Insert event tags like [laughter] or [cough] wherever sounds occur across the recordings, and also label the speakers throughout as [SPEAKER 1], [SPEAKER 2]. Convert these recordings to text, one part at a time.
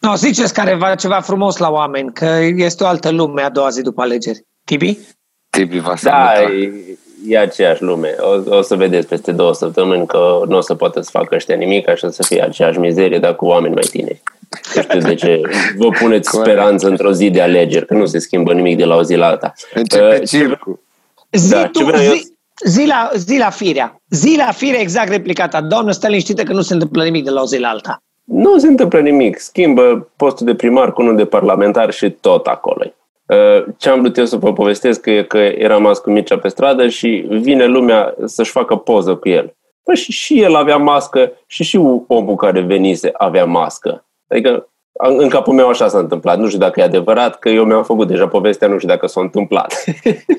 [SPEAKER 1] No, ziceți careva ceva frumos la oameni, că este o altă lume a doua zi după alegeri. Tibi?
[SPEAKER 2] Tibi va
[SPEAKER 3] Da, e, e aceeași lume. O, o să vedeți peste două săptămâni că nu o să poată să facă ăștia nimic, așa să fie aceeași mizerie, dar cu oameni mai tineri. Nu știu de ce vă puneți
[SPEAKER 2] Corect.
[SPEAKER 3] speranță într-o zi de alegeri, că nu se schimbă nimic de la o zi la alta.
[SPEAKER 2] Începe
[SPEAKER 3] Uh,
[SPEAKER 2] circul.
[SPEAKER 1] Zi,
[SPEAKER 3] Da,
[SPEAKER 1] tu,
[SPEAKER 3] ce vreau eu-
[SPEAKER 1] zi, zi, la, zi la firea. Zi la firea exact replicata. Doamnă, stă liniștită că nu se întâmplă nimic de la o zi la alta.
[SPEAKER 3] Nu se întâmplă nimic. Schimbă postul de primar cu unul de parlamentar și tot acolo. Uh, Ce am vrut eu să vă povestesc e că eram azi cu Mircea pe stradă și vine lumea să-și facă poză cu el. Păi și, și el avea mască și și omul care venise avea mască. Adică în în capul meu așa s-a întâmplat. Nu știu dacă e adevărat, că eu mi-am făcut deja povestea, nu știu dacă s-a întâmplat.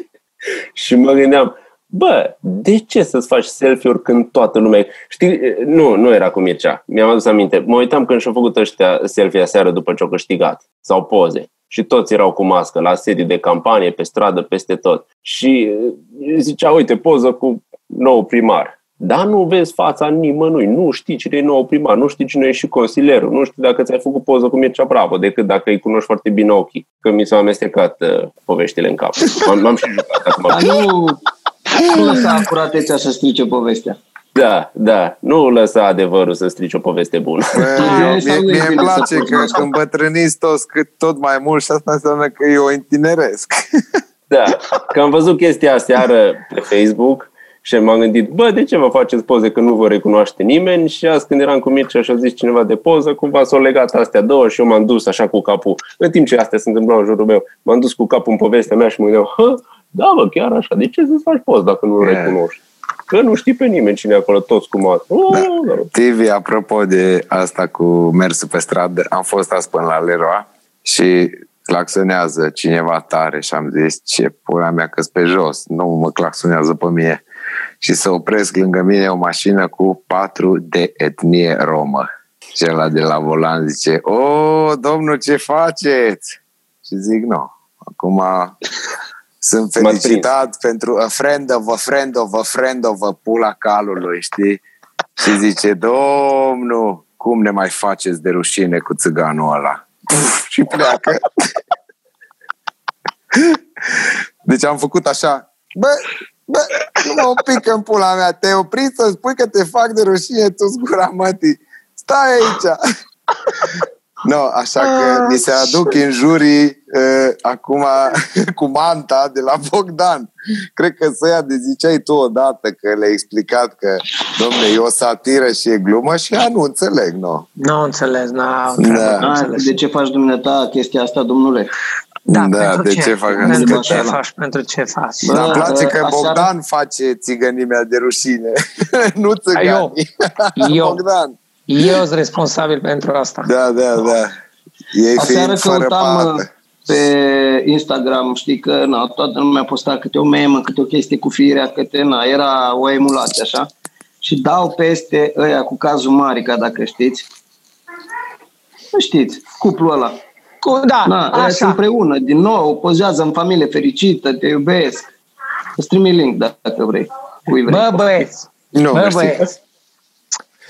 [SPEAKER 3] [laughs] și mă gândeam, bă, de ce să-ți faci selfie-uri când toată lumea... Știi, nu, nu era cu Mircea. Mi-am adus aminte. Mă uitam când și-au făcut ăștia selfie aseară după ce au câștigat. Sau poze. Și toți erau cu mască, la sedii de campanie, pe stradă, peste tot. Și eh, zicea, uite, poză cu nou primar. Dar nu vezi fața nimănui, nu știi cine e nou primar, nu știi cine e și consilierul, nu știu dacă ți-ai făcut poză cu Mircea Bravo, decât dacă îi cunoști foarte bine ochii, că mi s-au amestecat uh, poveștile în cap. M-am, m-am și jucat acum.
[SPEAKER 4] Dar nu, nu lăsa acuratețea să strice povestea.
[SPEAKER 3] Da, da, nu lăsa adevărul să strici o poveste bună.
[SPEAKER 2] Bă,
[SPEAKER 4] bine
[SPEAKER 2] mie,
[SPEAKER 4] sau nu e
[SPEAKER 2] mie îmi
[SPEAKER 4] bine să
[SPEAKER 2] place
[SPEAKER 4] porți
[SPEAKER 2] că
[SPEAKER 4] mască?
[SPEAKER 2] îmbătrâniți toți cât tot mai mult și asta înseamnă că eu o întineresc. [laughs]
[SPEAKER 3] Da, că am văzut chestia aseară pe Facebook și m-am gândit, bă, de ce vă faceți poze că nu vă recunoaște nimeni? Și azi când eram cu Mircea și a zis cineva de poză, cumva s-au legat astea două și eu m-am dus așa cu capul. În timp ce astea se întâmplau în jurul meu, m-am dus cu capul în povestea mea și mă gândeam, hă, da, bă, chiar așa, de ce să-ți faci poz dacă nu-l
[SPEAKER 2] Yeah.
[SPEAKER 3] recunoști? Că nu știi pe nimeni cine e acolo, toți cu mască. Oh, da.
[SPEAKER 2] TV, apropo de asta cu mersul pe stradă, am fost azi până la Leroy și claxonează cineva tare și am zis ce pula mea că pe jos, nu mă claxonează pe mine. Și să opresc lângă mine o mașină cu patru de etnie romă. Și ăla de la volan zice, o, domnul, ce faceți? Și zic, nu, acum sunt
[SPEAKER 3] M-ați
[SPEAKER 2] felicitat pentru a friend of a friend of a friend of a pula calului, știi? Și zice, domnul, cum ne mai faceți de rușine cu țiganul ăla? Puf, și pleacă. Deci am făcut așa, bă, bă, nu mă pică în pula mea, te-ai oprit să spui că te fac de rușine tu gura mătii. Stai aici. No, așa că mi se aduc în jurii uh, acum [laughs] cu manta de la Bogdan. Cred că să ia de ziceai tu odată că le-ai explicat că, domne, e o satiră și e glumă și ea nu înțeleg, nu.
[SPEAKER 1] Nu înțeles, nu
[SPEAKER 2] Da.
[SPEAKER 1] nu
[SPEAKER 4] Ah,
[SPEAKER 1] înțeles.
[SPEAKER 4] de ce faci dumneata chestia asta, domnule?
[SPEAKER 1] Da,
[SPEAKER 2] Da,
[SPEAKER 1] pentru
[SPEAKER 2] de
[SPEAKER 1] ce?
[SPEAKER 2] ce fac
[SPEAKER 1] Pentru
[SPEAKER 4] asta?
[SPEAKER 1] ce faci? Pentru ce faci?
[SPEAKER 4] Bă,
[SPEAKER 2] Dar îmi place că
[SPEAKER 4] aseară-
[SPEAKER 2] Bogdan face țigănimea de rușine, [laughs] nu
[SPEAKER 1] Eu.
[SPEAKER 2] țiganii.
[SPEAKER 1] Eu. [laughs]
[SPEAKER 2] Bogdan.
[SPEAKER 1] Eu sunt responsabil pentru asta.
[SPEAKER 2] Da, da, da. Ei
[SPEAKER 4] Aseară
[SPEAKER 2] fiind fără
[SPEAKER 4] căutam uh,
[SPEAKER 2] pată.
[SPEAKER 4] pe Instagram, știi că na, toată lumea posta câte o memă, câte o chestie cu firea, câte, na, era o emulație, așa. Și dau peste ăia cu cazul Marica, dacă știți. Nu știți, cuplul ăla.
[SPEAKER 1] Cu, da,
[SPEAKER 4] Na, ăia sunt
[SPEAKER 1] așa.
[SPEAKER 4] împreună, din nou, pozează în familie fericită, te iubesc. Îți trimit link dacă vrei. Cui vrei.
[SPEAKER 1] Bă, băieți,
[SPEAKER 2] Nu,
[SPEAKER 1] bă,
[SPEAKER 2] mersi.
[SPEAKER 1] băieți.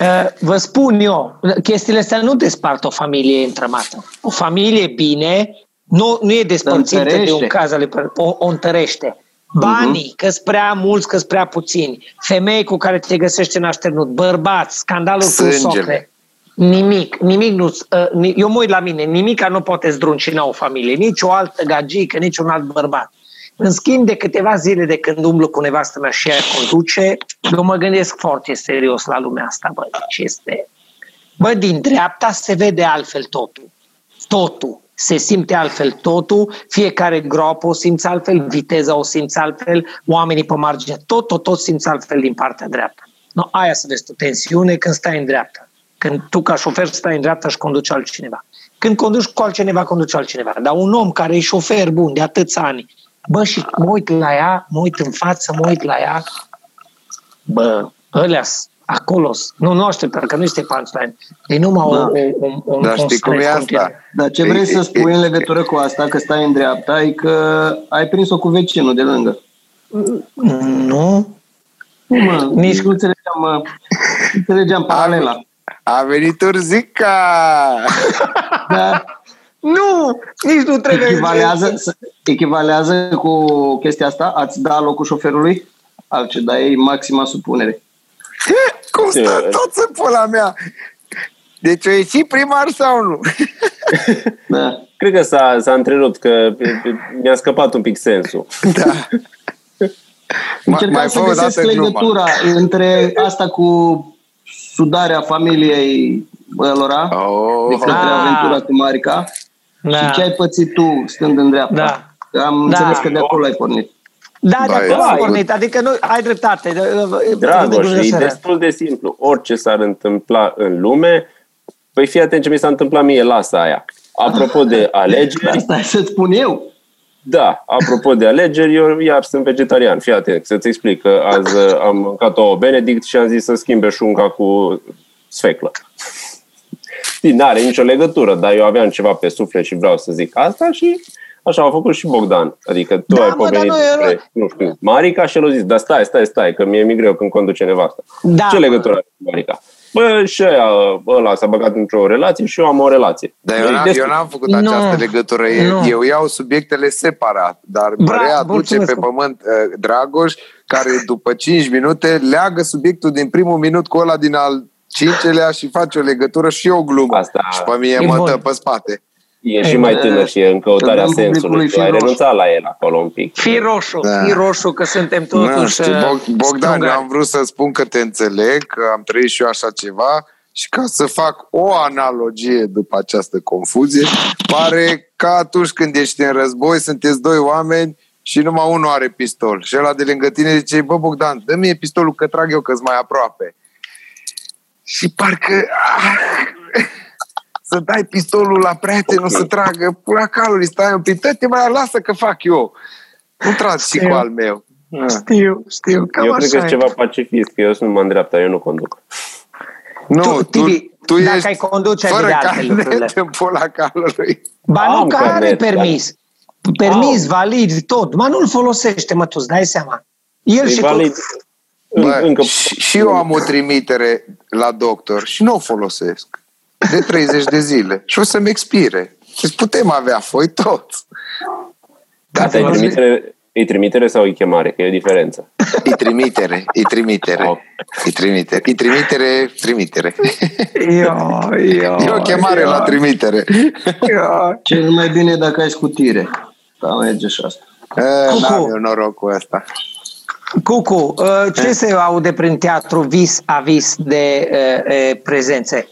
[SPEAKER 1] Uh, Vă spun eu, chestiile astea nu despart o familie întrămată. O familie bine nu, nu e despărțită de
[SPEAKER 4] întărește.
[SPEAKER 1] un caz ale o, o întărește. Banii, că sunt prea mulți, că sunt prea puțini. Femei cu care te găsești în așternut, bărbați, scandalul cu
[SPEAKER 2] Sângele.
[SPEAKER 1] socle. Nimic, nimic nu. Uh, ni- eu mă uit la mine, nimic nu poate zdruncina o familie, nici o altă gagică, nici un alt bărbat. În schimb, de câteva zile de când umblu cu nevastă mea și ea conduce, eu mă gândesc foarte serios la lumea asta, bă, ce este... Bă, din dreapta se vede altfel totul. Totul. Se simte altfel totul, fiecare groapă o simți altfel, viteza o simți altfel, oamenii pe margine, tot, tot, tot simți altfel din partea dreaptă. No, aia să vezi tu, tensiune când stai în dreapta. Când tu ca șofer stai în dreapta și conduci altcineva. Când conduci cu altcineva, conduci altcineva. Dar un om care e șofer bun de atâția ani, bă, și mă uit la ea, mă uit în față, mă uit la ea, bă, ălea acolo, nu, nu aștept, că nu este punchline. E numai
[SPEAKER 4] Da.
[SPEAKER 1] o, o, o, un
[SPEAKER 2] Dar știi cum e
[SPEAKER 1] stres
[SPEAKER 2] asta?
[SPEAKER 1] continuu.
[SPEAKER 4] Dar ce vrei
[SPEAKER 2] E-
[SPEAKER 4] să
[SPEAKER 2] e-
[SPEAKER 4] spui
[SPEAKER 2] e-
[SPEAKER 4] în legătură cu asta, că stai în dreapta, e că ai prins-o cu vecinul de lângă.
[SPEAKER 1] Nu,
[SPEAKER 4] Nu, mă,
[SPEAKER 1] Nici-
[SPEAKER 4] nici nu înțelegeam, mă, înțelegeam paralela.
[SPEAKER 2] A venit Urzica!
[SPEAKER 4] Da, [laughs]
[SPEAKER 1] Nu! Nici nu trebuie.
[SPEAKER 4] echivalează, să- echivalează cu chestia asta? Ați da locul șoferului? Altce, dar e maxima supunere.
[SPEAKER 2] Cum stă
[SPEAKER 3] Ce?
[SPEAKER 2] tot în pula mea? Deci o ieși primar sau nu?
[SPEAKER 4] Da.
[SPEAKER 3] Cred că s-a, s-a întrerupt, că mi-a scăpat un pic sensul.
[SPEAKER 2] Da. Ma-
[SPEAKER 4] Încercam
[SPEAKER 2] mai
[SPEAKER 4] să
[SPEAKER 2] fă o
[SPEAKER 4] găsesc
[SPEAKER 2] dată gluma.
[SPEAKER 4] legătura între asta cu sudarea familiei lor
[SPEAKER 2] Oh,
[SPEAKER 4] de către
[SPEAKER 1] Ah.
[SPEAKER 4] aventura cu Marica
[SPEAKER 1] Da.
[SPEAKER 4] și ce ai pățit tu stând în dreapta.
[SPEAKER 1] Da.
[SPEAKER 4] Am
[SPEAKER 1] Da.
[SPEAKER 4] înțeles că de acolo ai pornit.
[SPEAKER 1] Da, de
[SPEAKER 2] Da,
[SPEAKER 1] acolo
[SPEAKER 2] e-
[SPEAKER 1] a pornit. Adică nu, ai dreptate.
[SPEAKER 3] Dragoș, e
[SPEAKER 1] Dumnezeu.
[SPEAKER 3] destul de simplu. Orice s-ar întâmpla în lume, păi fii atent ce mi s-a întâmplat mie, lasă aia. Apropo de [laughs] alegeri,
[SPEAKER 4] Asta e să-ți spun eu.
[SPEAKER 3] da, apropo de alegeri, eu iar sunt vegetarian. Fii atent, să-ți explic că azi uh, am mâncat o Benedict și am zis să schimbe șunca cu sfeclă. Știi, n-are nicio legătură, dar eu aveam ceva pe suflet și vreau să zic asta și așa a făcut și Bogdan. Adică tu
[SPEAKER 1] Da,
[SPEAKER 3] ai
[SPEAKER 1] mă, dar
[SPEAKER 3] pomenit
[SPEAKER 1] nu era-
[SPEAKER 3] despre, nu știu, Marica și el a zis, dar stai, stai, stai, că mie mi greu când conduce nevasta.
[SPEAKER 1] Da,
[SPEAKER 3] Ce
[SPEAKER 1] mă.
[SPEAKER 3] legătură are cu Marica? Bă, și aia, ăla s-a băgat într-o relație și eu am o relație.
[SPEAKER 2] Dar eu,
[SPEAKER 3] E
[SPEAKER 2] n-am,
[SPEAKER 3] destul.
[SPEAKER 2] eu n-am făcut
[SPEAKER 1] Nu,
[SPEAKER 2] această legătură. Eu,
[SPEAKER 1] nu.
[SPEAKER 2] eu iau subiectele separat, dar mă
[SPEAKER 1] Bravo,
[SPEAKER 2] readuce
[SPEAKER 1] mulțumesc.
[SPEAKER 2] pe pământ uh, Dragoș, care după 5 minute leagă subiectul din primul minut cu ăla din al cincelea și face o legătură și o glumă.
[SPEAKER 3] Asta-
[SPEAKER 2] Și pe mie
[SPEAKER 1] E
[SPEAKER 2] mă
[SPEAKER 1] bun.
[SPEAKER 2] dă pe spate.
[SPEAKER 3] E și mai tânăr și e în căutarea
[SPEAKER 4] Să dăm
[SPEAKER 3] sensului.
[SPEAKER 4] publicului
[SPEAKER 3] Tu ai
[SPEAKER 4] fir roșu.
[SPEAKER 3] renunțat la el acolo un pic.
[SPEAKER 1] Fii roșu,
[SPEAKER 2] Da.
[SPEAKER 1] fii roșu, că suntem
[SPEAKER 2] Nu,
[SPEAKER 1] totuși
[SPEAKER 2] știi,
[SPEAKER 1] uh,
[SPEAKER 2] Bog- Bogdan, eu
[SPEAKER 1] strungari.
[SPEAKER 2] am vrut să spun că te înțeleg, că am trăit și eu așa ceva și ca să fac o analogie după această confuzie, pare ca atunci când ești în război, sunteți doi oameni și numai unul are pistol. Și ăla de lângă tine zice, bă Bogdan, dă mie pistolul că trag eu că mai aproape. Și parcă ah, să dai pistolul la prietenul să tragă pula calului, stai un pic, te mai lasă că fac eu. Nu tragi și
[SPEAKER 1] Știu.
[SPEAKER 2] cu al meu. Ah.
[SPEAKER 1] Știu, știu, cam
[SPEAKER 3] eu cred că
[SPEAKER 1] așa
[SPEAKER 3] e
[SPEAKER 1] e.
[SPEAKER 3] ceva pacifist, că eu sunt mă îndreaptă, eu nu conduc.
[SPEAKER 2] Nu,
[SPEAKER 1] Tu,
[SPEAKER 2] tu,
[SPEAKER 1] Tibi,
[SPEAKER 2] tu
[SPEAKER 1] dacă
[SPEAKER 2] ești
[SPEAKER 1] ai conduce, ai
[SPEAKER 2] fără
[SPEAKER 1] vedea alte lucrurile.
[SPEAKER 2] carnet în pula calului.
[SPEAKER 1] Ba nu,
[SPEAKER 3] Am
[SPEAKER 1] că are
[SPEAKER 3] carnet,
[SPEAKER 1] permis. Permis, valid, tot. Mă nu-l folosește, mă, tu îți dai seama. El
[SPEAKER 3] E
[SPEAKER 1] și
[SPEAKER 3] valid.
[SPEAKER 1] tot.
[SPEAKER 2] Bă,
[SPEAKER 3] Încă
[SPEAKER 2] și, și eu am o trimitere la doctor și nu o folosesc. De 30 de zile. Și o să-mi expire. Deci putem avea foi toți.
[SPEAKER 3] Dar
[SPEAKER 1] Asta
[SPEAKER 3] e
[SPEAKER 1] e
[SPEAKER 3] trimitere, e trimitere sau e chemare? Că e o diferență.
[SPEAKER 2] E trimitere, e trimitere.
[SPEAKER 3] Oh.
[SPEAKER 2] E trimitere, e trimitere, trimitere.
[SPEAKER 1] Io, io,
[SPEAKER 2] E o chemare
[SPEAKER 1] io,
[SPEAKER 2] la trimitere.
[SPEAKER 1] io.
[SPEAKER 4] Cel mai bine dacă ai scutire. Da, merge și asta.
[SPEAKER 2] E,
[SPEAKER 1] Cucu.
[SPEAKER 2] N-am eu norocul ăsta.
[SPEAKER 1] Cucu, uh, ce se aude prin teatru vis-a-vis de uh, uh, prezențe?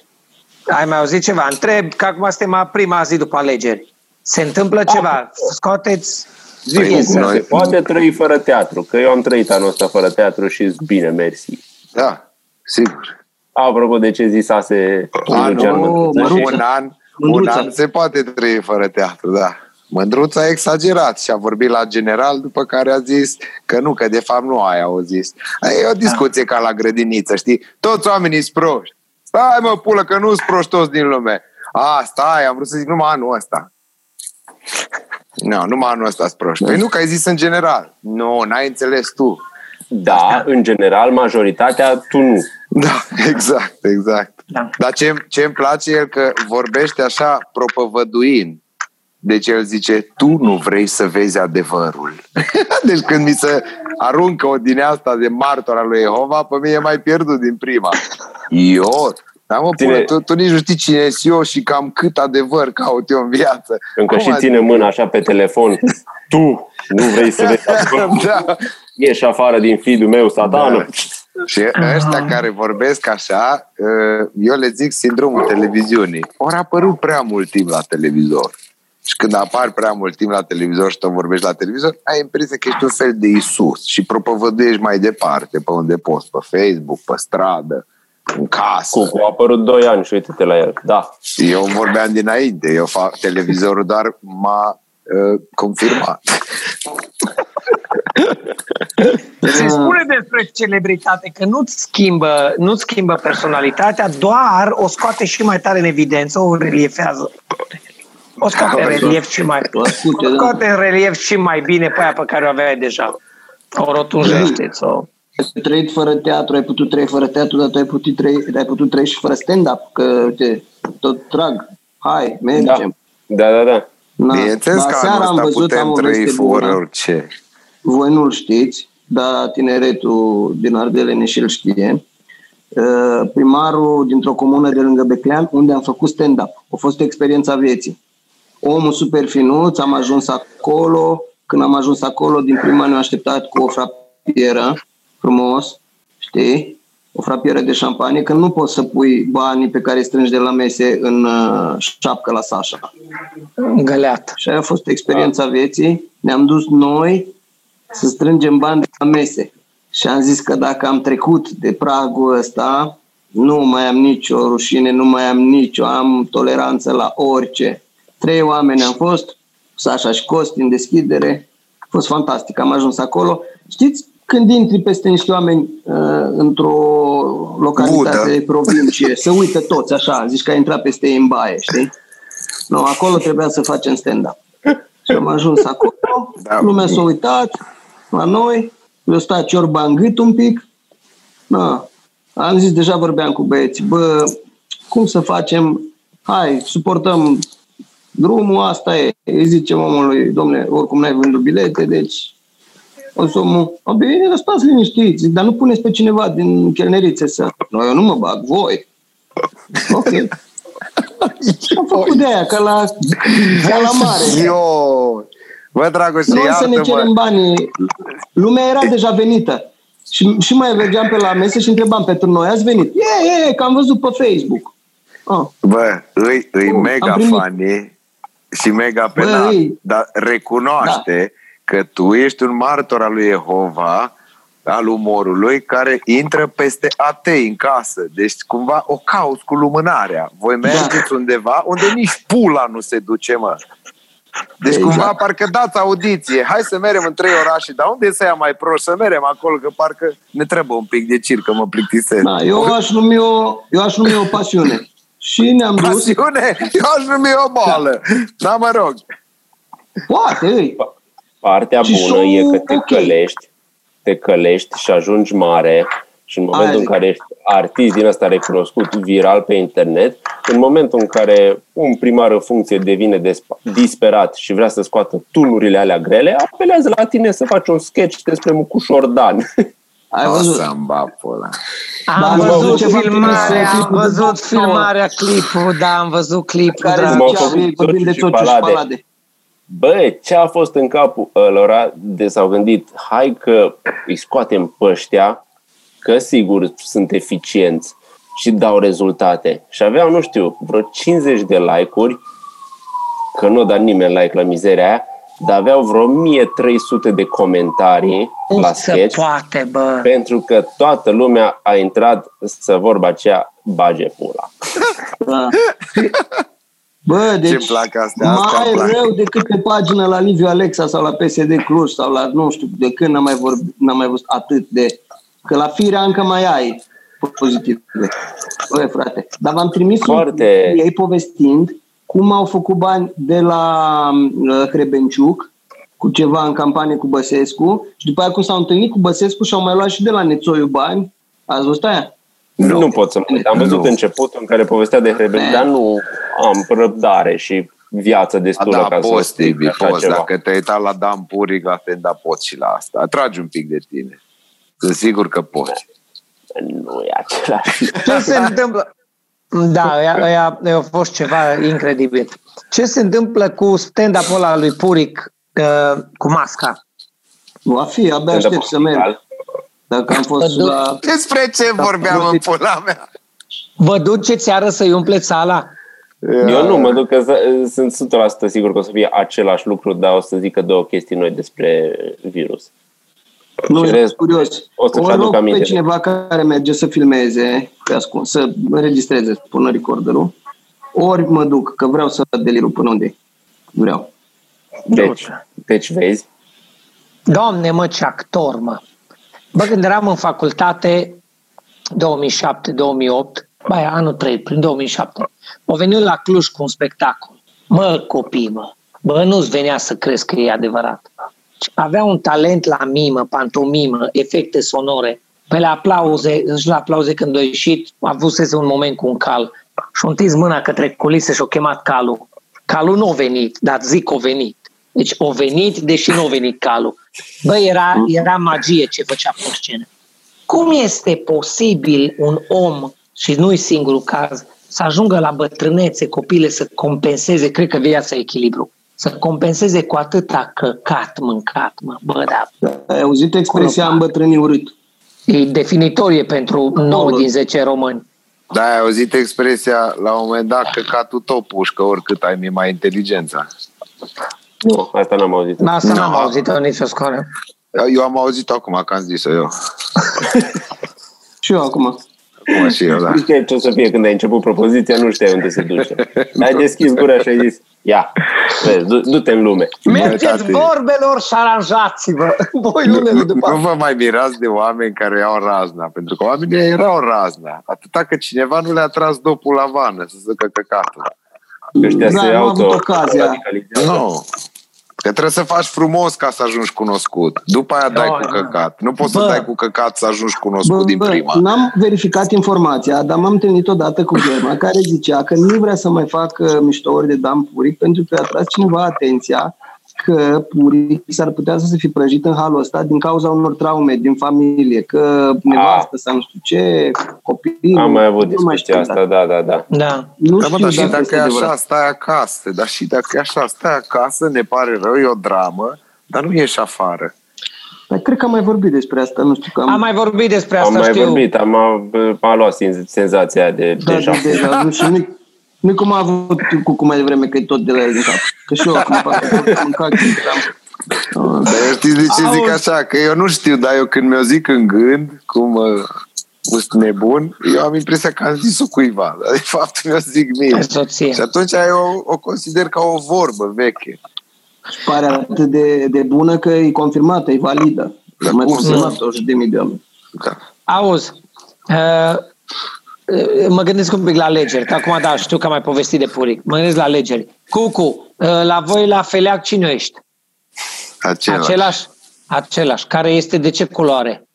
[SPEAKER 1] Ai mai auzit ceva? Întreb că acum suntem la prima zi după alegeri. Se întâmplă ceva? Scoateți
[SPEAKER 3] Zi,
[SPEAKER 2] Păi,
[SPEAKER 3] cum
[SPEAKER 2] noi-
[SPEAKER 3] se poate trăi fără teatru, că eu am trăit anul ăsta fără teatru și bine, mersi.
[SPEAKER 2] Da, sigur.
[SPEAKER 3] Apropo de ce zisase
[SPEAKER 2] Anul,
[SPEAKER 3] Lucian Mândruță și-
[SPEAKER 2] un an, un
[SPEAKER 4] Mândruța.
[SPEAKER 2] an se poate trăi fără teatru, da. Mândruța a exagerat și a vorbit la general, după care a zis că nu, că de fapt nu aia au zis. E o discuție ca la grădiniță, știi? Toți oamenii sunt proști. Stai mă, pulă, că nu sunt proști toți din lume. A, stai, am vrut să zic numai anul ăsta. Nu, numai anul ăsta sunt proști. Păi nu, că ai zis în general. Nu, n-ai înțeles tu.
[SPEAKER 3] Da, în general, majoritatea, tu nu.
[SPEAKER 2] Da, [laughs] exact, exact.
[SPEAKER 1] Da.
[SPEAKER 2] Dar ce, ce îmi place el că vorbește așa propovăduind. Deci el zice, tu nu vrei să vezi adevărul. [laughs] deci când mi se aruncă o din asta de martor al lui Jehova, pe mine e mai pierdut din prima. Eu? Da, mă,
[SPEAKER 3] Ține-
[SPEAKER 2] pune, tu, tu nici nu știi cine sunt eu și cam cât adevăr caut eu în viață.
[SPEAKER 3] Încă
[SPEAKER 2] Cum
[SPEAKER 3] și
[SPEAKER 2] adică?
[SPEAKER 3] ține mâna așa pe telefon. [laughs] Tu nu vrei să vezi adevărul?
[SPEAKER 2] da.
[SPEAKER 3] Ieși afară din feed meu, satană.
[SPEAKER 2] Și ăștia care vorbesc așa, uh, eu le zic sindromul televiziunii. Ori apărut prea mult timp la televizor. Și când apar prea mult timp la televizor și tu vorbești la televizor, ai impresia că ești un fel de Isus și propovăduiești mai departe pe unde poți, pe Facebook, pe stradă, în casă.
[SPEAKER 3] Cucu a apărut 2 ani și uite-te la el. Da.
[SPEAKER 2] Eu vorbeam dinainte, eu fac televizorul doar m-a uh, confirmat.
[SPEAKER 1] Se spune despre celebritate că nu-ți schimbă, nu-ți schimbă personalitatea, doar o scoate și mai tare în evidență, o reliefează. O scoate în relief și mai,
[SPEAKER 4] O asculte,
[SPEAKER 1] o
[SPEAKER 4] da.
[SPEAKER 1] scoate în relief și mai bine pe aia pe care o aveai deja. O rotunjește o
[SPEAKER 4] trăit fără teatru, ai putut trăi fără teatru, dar tu ai putut trăi, ai putut trăi și fără stand-up, că uite, tot trag. Hai, mergem.
[SPEAKER 3] Da, da, da.
[SPEAKER 4] Na,
[SPEAKER 2] Bineînțeles
[SPEAKER 4] la
[SPEAKER 2] că
[SPEAKER 4] seara
[SPEAKER 2] anul
[SPEAKER 4] am
[SPEAKER 2] ăsta
[SPEAKER 4] văzut, am
[SPEAKER 2] putem
[SPEAKER 4] o
[SPEAKER 2] trăi
[SPEAKER 4] veste
[SPEAKER 2] fără
[SPEAKER 4] bună.
[SPEAKER 2] orice.
[SPEAKER 4] Voi nu-l știți, dar tineretul din Ardelene și-l știe. Uh, Primarul dintr-o comună de lângă Beclean, unde am făcut stand-up. A fost experiența vieții. Omul super finuț, am ajuns acolo. Când am ajuns acolo, din prima ne-a așteptat cu o frapieră frumos, știi? O frapieră de șampanie, că nu poți să pui banii pe care îi strângi de la mese în uh, șapcă la Sasha.
[SPEAKER 1] Găleat.
[SPEAKER 4] Și aia a fost experiența vieții. Ne-am dus noi să strângem bani de la mese. Și am zis că dacă am trecut de pragul ăsta, nu mai am nicio rușine, nu mai am nicio, am toleranță la orice. Trei oameni am fost, Sasha și Costi în deschidere. A fost fantastic, am ajuns acolo. Știți, când intri peste niște oameni uh, într-o localitate
[SPEAKER 2] Budă.
[SPEAKER 4] de provincie, să uită toți așa, zici că ai intrat peste ei în baie, știi? Nu, acolo trebuia să facem stand-up. Și am ajuns acolo,
[SPEAKER 2] Da.
[SPEAKER 4] da. lumea s-a uitat la noi, eu stat ciorba în gât un pic. Na, am zis, deja vorbeam cu băieții, bă, cum să facem, hai, suportăm drumul, asta e. Îi zicem omului, domne, oricum n-ai vândut bilete, deci o să omul, a bine, dar stați liniștiți, zic, dar nu puneți pe cineva din chelnerițe să... Nu, eu nu mă bag, voi. [laughs] Ok. Am făcut de aia, ca la, ca la mare.
[SPEAKER 2] Eu, bă, Dragoș,
[SPEAKER 4] Noi să ne cerem
[SPEAKER 2] iartă-mă.
[SPEAKER 4] banii. Lumea era deja venită. Și, și mai mergeam pe la mese și întrebam pe noi, ați venit? E, e, că am văzut pe Facebook. Ah.
[SPEAKER 2] Bă, îi, îi
[SPEAKER 4] Bun,
[SPEAKER 2] mega
[SPEAKER 4] am primit.
[SPEAKER 2] funny și mega
[SPEAKER 4] Bă,
[SPEAKER 2] penal,
[SPEAKER 4] îi-
[SPEAKER 2] dar recunoaște că tu ești un martor al lui Jehova, al umorului, care intră peste atei în casă. Deci cumva o cauți cu lumânarea. Voi mergeți undeva unde nici pula nu se duce, mă. Deci
[SPEAKER 4] Exact.
[SPEAKER 2] cumva parcă dați audiție. Hai să merem în trei orașe, dar unde să ia mai prost? Să merem acolo, că parcă ne trebuie un pic de circ, că mă plictisesc.
[SPEAKER 4] Da, eu aș numi o, eu aș numi o pasiune. Și ne-am dus.
[SPEAKER 2] Pasiune? Eu aș numi o boală. Da, mă rog.
[SPEAKER 4] Poate, îi.
[SPEAKER 3] Partea
[SPEAKER 4] Și
[SPEAKER 3] bună e că
[SPEAKER 4] show-ul,
[SPEAKER 3] te
[SPEAKER 4] ok.
[SPEAKER 3] călești, te călești și ajungi mare și în
[SPEAKER 4] Aia
[SPEAKER 3] momentul în
[SPEAKER 4] zic.
[SPEAKER 3] care ești artist din ăsta recunoscut viral pe internet, în momentul în care un primar în funcție devine despa- disperat și vrea să scoată tunurile alea grele, apelează la tine să faci un sketch despre Mucușor Dan. [laughs]
[SPEAKER 4] Ai
[SPEAKER 2] O
[SPEAKER 4] văzut.
[SPEAKER 2] să-mi bag pula.
[SPEAKER 1] Am
[SPEAKER 4] Da, am
[SPEAKER 1] văzut
[SPEAKER 4] văzut ceva
[SPEAKER 1] filmarea,
[SPEAKER 4] trimis,
[SPEAKER 1] am
[SPEAKER 4] clipul de
[SPEAKER 1] văzut
[SPEAKER 4] doctor.
[SPEAKER 1] filmarea, clipul, da, am văzut clipul.
[SPEAKER 4] Care
[SPEAKER 1] da.
[SPEAKER 3] M-au
[SPEAKER 4] zicea,
[SPEAKER 3] făcut
[SPEAKER 4] ei, vorbim de
[SPEAKER 3] Ciociu și
[SPEAKER 4] tot și
[SPEAKER 3] Palade.
[SPEAKER 4] palade.
[SPEAKER 3] Bă, ce a fost în capul ălora de s-au gândit, hai că îi scoatem pe ăștia, că sigur sunt eficienți și dau rezultate. Și aveau, nu știu, vreo 50 de like-uri, că nu a dat nimeni like la mizeria aia, dar aveau vreo 1300 de comentarii
[SPEAKER 1] Nu
[SPEAKER 3] la
[SPEAKER 1] se
[SPEAKER 3] sketch,
[SPEAKER 1] poate, bă.
[SPEAKER 3] pentru că toată lumea a intrat să vorba aceea bage pula.
[SPEAKER 4] Da. Bă, deci
[SPEAKER 2] Ce-mi plac astea, astea
[SPEAKER 4] mai
[SPEAKER 2] îmi plac.
[SPEAKER 4] rău decât pe pagina la Liviu Alexa sau la PSD Cluj sau la, nu știu, de când n-am mai, vorbit, n-am mai văzut atât de... Că la firea încă mai ai pozitive. Bă, frate, dar v-am trimis un
[SPEAKER 3] Foarte.
[SPEAKER 4] ei povestind cum au făcut bani de la uh, Hrebenciuc cu ceva în campanie cu Băsescu și după aia cum s-au întâlnit cu Băsescu și au mai luat și de la Nețoiu bani. Ați văzut aia?
[SPEAKER 3] Nu, nu pot să mă uit. Am văzut
[SPEAKER 2] Nu.
[SPEAKER 3] începutul în care povestea de Hrebel,
[SPEAKER 4] Ne.
[SPEAKER 3] dar nu am răbdare și viață
[SPEAKER 2] A,
[SPEAKER 3] destulă
[SPEAKER 2] da,
[SPEAKER 3] ca să
[SPEAKER 2] poți,
[SPEAKER 3] spun
[SPEAKER 2] Tibi,
[SPEAKER 3] așa
[SPEAKER 2] poți.
[SPEAKER 3] ceva.
[SPEAKER 2] Dacă te-ai uitat la Dan Puric, la stand poți și la asta. Atragi un pic de tine. Sunt sigur că poți.
[SPEAKER 3] Nu e același lucru.
[SPEAKER 1] Ce se întâmplă? Da, ăia, ăia, ăia a fost ceva incredibil. Ce se întâmplă cu stand-up-ul ăla lui Puric uh, cu masca?
[SPEAKER 4] Va fi, abia aștept să merg. Dacă am fost
[SPEAKER 1] Bă,
[SPEAKER 4] la...
[SPEAKER 2] Despre ce
[SPEAKER 4] Da,
[SPEAKER 2] vorbeam în
[SPEAKER 4] uite.
[SPEAKER 2] pula mea?
[SPEAKER 1] Vă duceți seară să-i umpleți sala?
[SPEAKER 3] Eu nu mă duc, că z- sunt 100% sigur că o să fie același lucru, dar o să zică două chestii noi despre virus.
[SPEAKER 4] Nu,
[SPEAKER 3] Și
[SPEAKER 4] e
[SPEAKER 3] rest,
[SPEAKER 4] curios.
[SPEAKER 3] o să-și
[SPEAKER 4] O
[SPEAKER 3] aduc
[SPEAKER 4] rog
[SPEAKER 3] aminte
[SPEAKER 4] pe
[SPEAKER 3] de-
[SPEAKER 4] cineva care merge să filmeze, pe ascun, să înregistreze, să pună recorderul, ori mă duc, că vreau să văd delirul până unde e. Vreau.
[SPEAKER 3] Deci, deci vezi,
[SPEAKER 1] Doamne, mă, ce actor, mă! Bă, când eram în facultate, 2007-2008, bai, anul 3, prin 2007, au venit la Cluj cu un spectacol. Mă, copii, mă! Bă, nu-ți venea să crezi că e adevărat. Avea un talent la mimă, pantomimă, efecte sonore. pe la aplauze, și la aplauze când a ieșit, a avusese un moment cu un cal și a întins mâna către culise și a chemat calul. Calul nu a venit, dar zic a venit. Deci a venit, deși nu a venit calul. Bă, era, era magie ce făcea pe scenă. Cum este posibil un om, și nu-i singurul caz, să ajungă la bătrânețe, copile, să compenseze, cred că viața e echilibru, să compenseze cu atâta căcat mâncat, mă, bă, da.
[SPEAKER 4] Ai auzit expresia
[SPEAKER 1] Acolo,
[SPEAKER 4] îmbătrâni urât?
[SPEAKER 1] E definitorie pentru 9 din 10 români.
[SPEAKER 2] Da, ai auzit expresia la un moment dat căcatul tot pușcă oricât ai mi mai inteligența.
[SPEAKER 3] Nu, asta n-am auzit.
[SPEAKER 1] Da, asta n-am
[SPEAKER 2] No.
[SPEAKER 1] auzit-o nicio scoară.
[SPEAKER 2] Eu am auzit acum că am zis-o eu. [laughs]
[SPEAKER 4] Și eu acum.
[SPEAKER 2] Acum și eu, da.
[SPEAKER 3] Știi ce o să fie când ai început propoziția, nu știai unde se duce. [laughs] Ai deschis gura și ai zis, ia, vezi, du- du-te în lume.
[SPEAKER 1] Mergeți
[SPEAKER 2] tati.
[SPEAKER 1] vorbelor și aranjați-vă. [laughs] Voi
[SPEAKER 2] Nu,
[SPEAKER 1] unele după
[SPEAKER 2] nu vă mai mirați de oameni care iau razna, pentru că oamenii erau razna. Atâta că cineva nu le-a tras dopul la vană să zică căcatul.
[SPEAKER 3] Ăștia
[SPEAKER 4] Da,
[SPEAKER 3] se
[SPEAKER 4] am
[SPEAKER 3] auto
[SPEAKER 4] avut ocazia.
[SPEAKER 3] radicalizează.
[SPEAKER 2] Nu. Că trebuie să faci frumos ca să ajungi cunoscut. După aia dai
[SPEAKER 1] Da,
[SPEAKER 2] cu
[SPEAKER 1] da.
[SPEAKER 2] căcat. Nu poți să
[SPEAKER 1] Bă.
[SPEAKER 2] dai cu căcat să ajungi cunoscut din prima.
[SPEAKER 4] N-am verificat informația, dar m-am întâlnit odată cu Gema, care zicea că nu vrea să mai facă miștouri de Dan Puric pentru că a tras cineva atenția că Puric s-ar putea să se fi prăjit în halul ăsta din cauza unor traume din familie, că nevastă sau nu știu ce, copii...
[SPEAKER 3] Am mai avut
[SPEAKER 4] nu mai știu,
[SPEAKER 3] discuția asta, da, da, da.
[SPEAKER 1] Da.
[SPEAKER 4] Nu
[SPEAKER 2] Da, mă,
[SPEAKER 4] știu
[SPEAKER 2] dar și
[SPEAKER 4] dacă
[SPEAKER 2] dacă
[SPEAKER 4] este
[SPEAKER 2] e
[SPEAKER 4] adevărat.
[SPEAKER 2] așa, stai acasă. Dar și dacă e așa, stai acasă, ne pare rău, e o dramă, dar nu ieși afară.
[SPEAKER 4] Dar cred că am mai vorbit despre asta, nu știu că am...
[SPEAKER 1] Am mai vorbit despre
[SPEAKER 3] Am
[SPEAKER 1] asta,
[SPEAKER 3] mai
[SPEAKER 1] știu.
[SPEAKER 3] vorbit, am, am luat sen- senzația aia de
[SPEAKER 4] Da,
[SPEAKER 3] deja.
[SPEAKER 4] de deja vu și nu nu cum a avut cu, cu mai devreme că e tot de la el din cap. Că și eu acum [laughs] parcă am mâncat când eram...
[SPEAKER 2] Dar eu știți de ce zic
[SPEAKER 1] Auzi.
[SPEAKER 2] așa? Că eu nu știu, dar eu când mi-o zic în gând, cum uh, sunt nebun, eu am impresia că am zis-o cuiva. Dar de fapt [laughs] mi-o zic mie.
[SPEAKER 1] Soție.
[SPEAKER 2] Și atunci eu o consider ca o vorbă veche.
[SPEAKER 4] Și pare atât de, de bună că e confirmată, e validă.
[SPEAKER 2] Da,
[SPEAKER 4] mai
[SPEAKER 2] cum
[SPEAKER 4] confirmat
[SPEAKER 2] să-
[SPEAKER 4] 100 de mii de oameni.
[SPEAKER 2] Da.
[SPEAKER 1] Auzi, uh, uh, mă gândesc un pic la alegeri, că acum da, știu că am mai povestit de Puric. Mă gândesc la alegeri. Cucu, uh, la voi la Feleac cine ești?
[SPEAKER 2] Același.
[SPEAKER 1] Același? Același. Care este de ce culoare?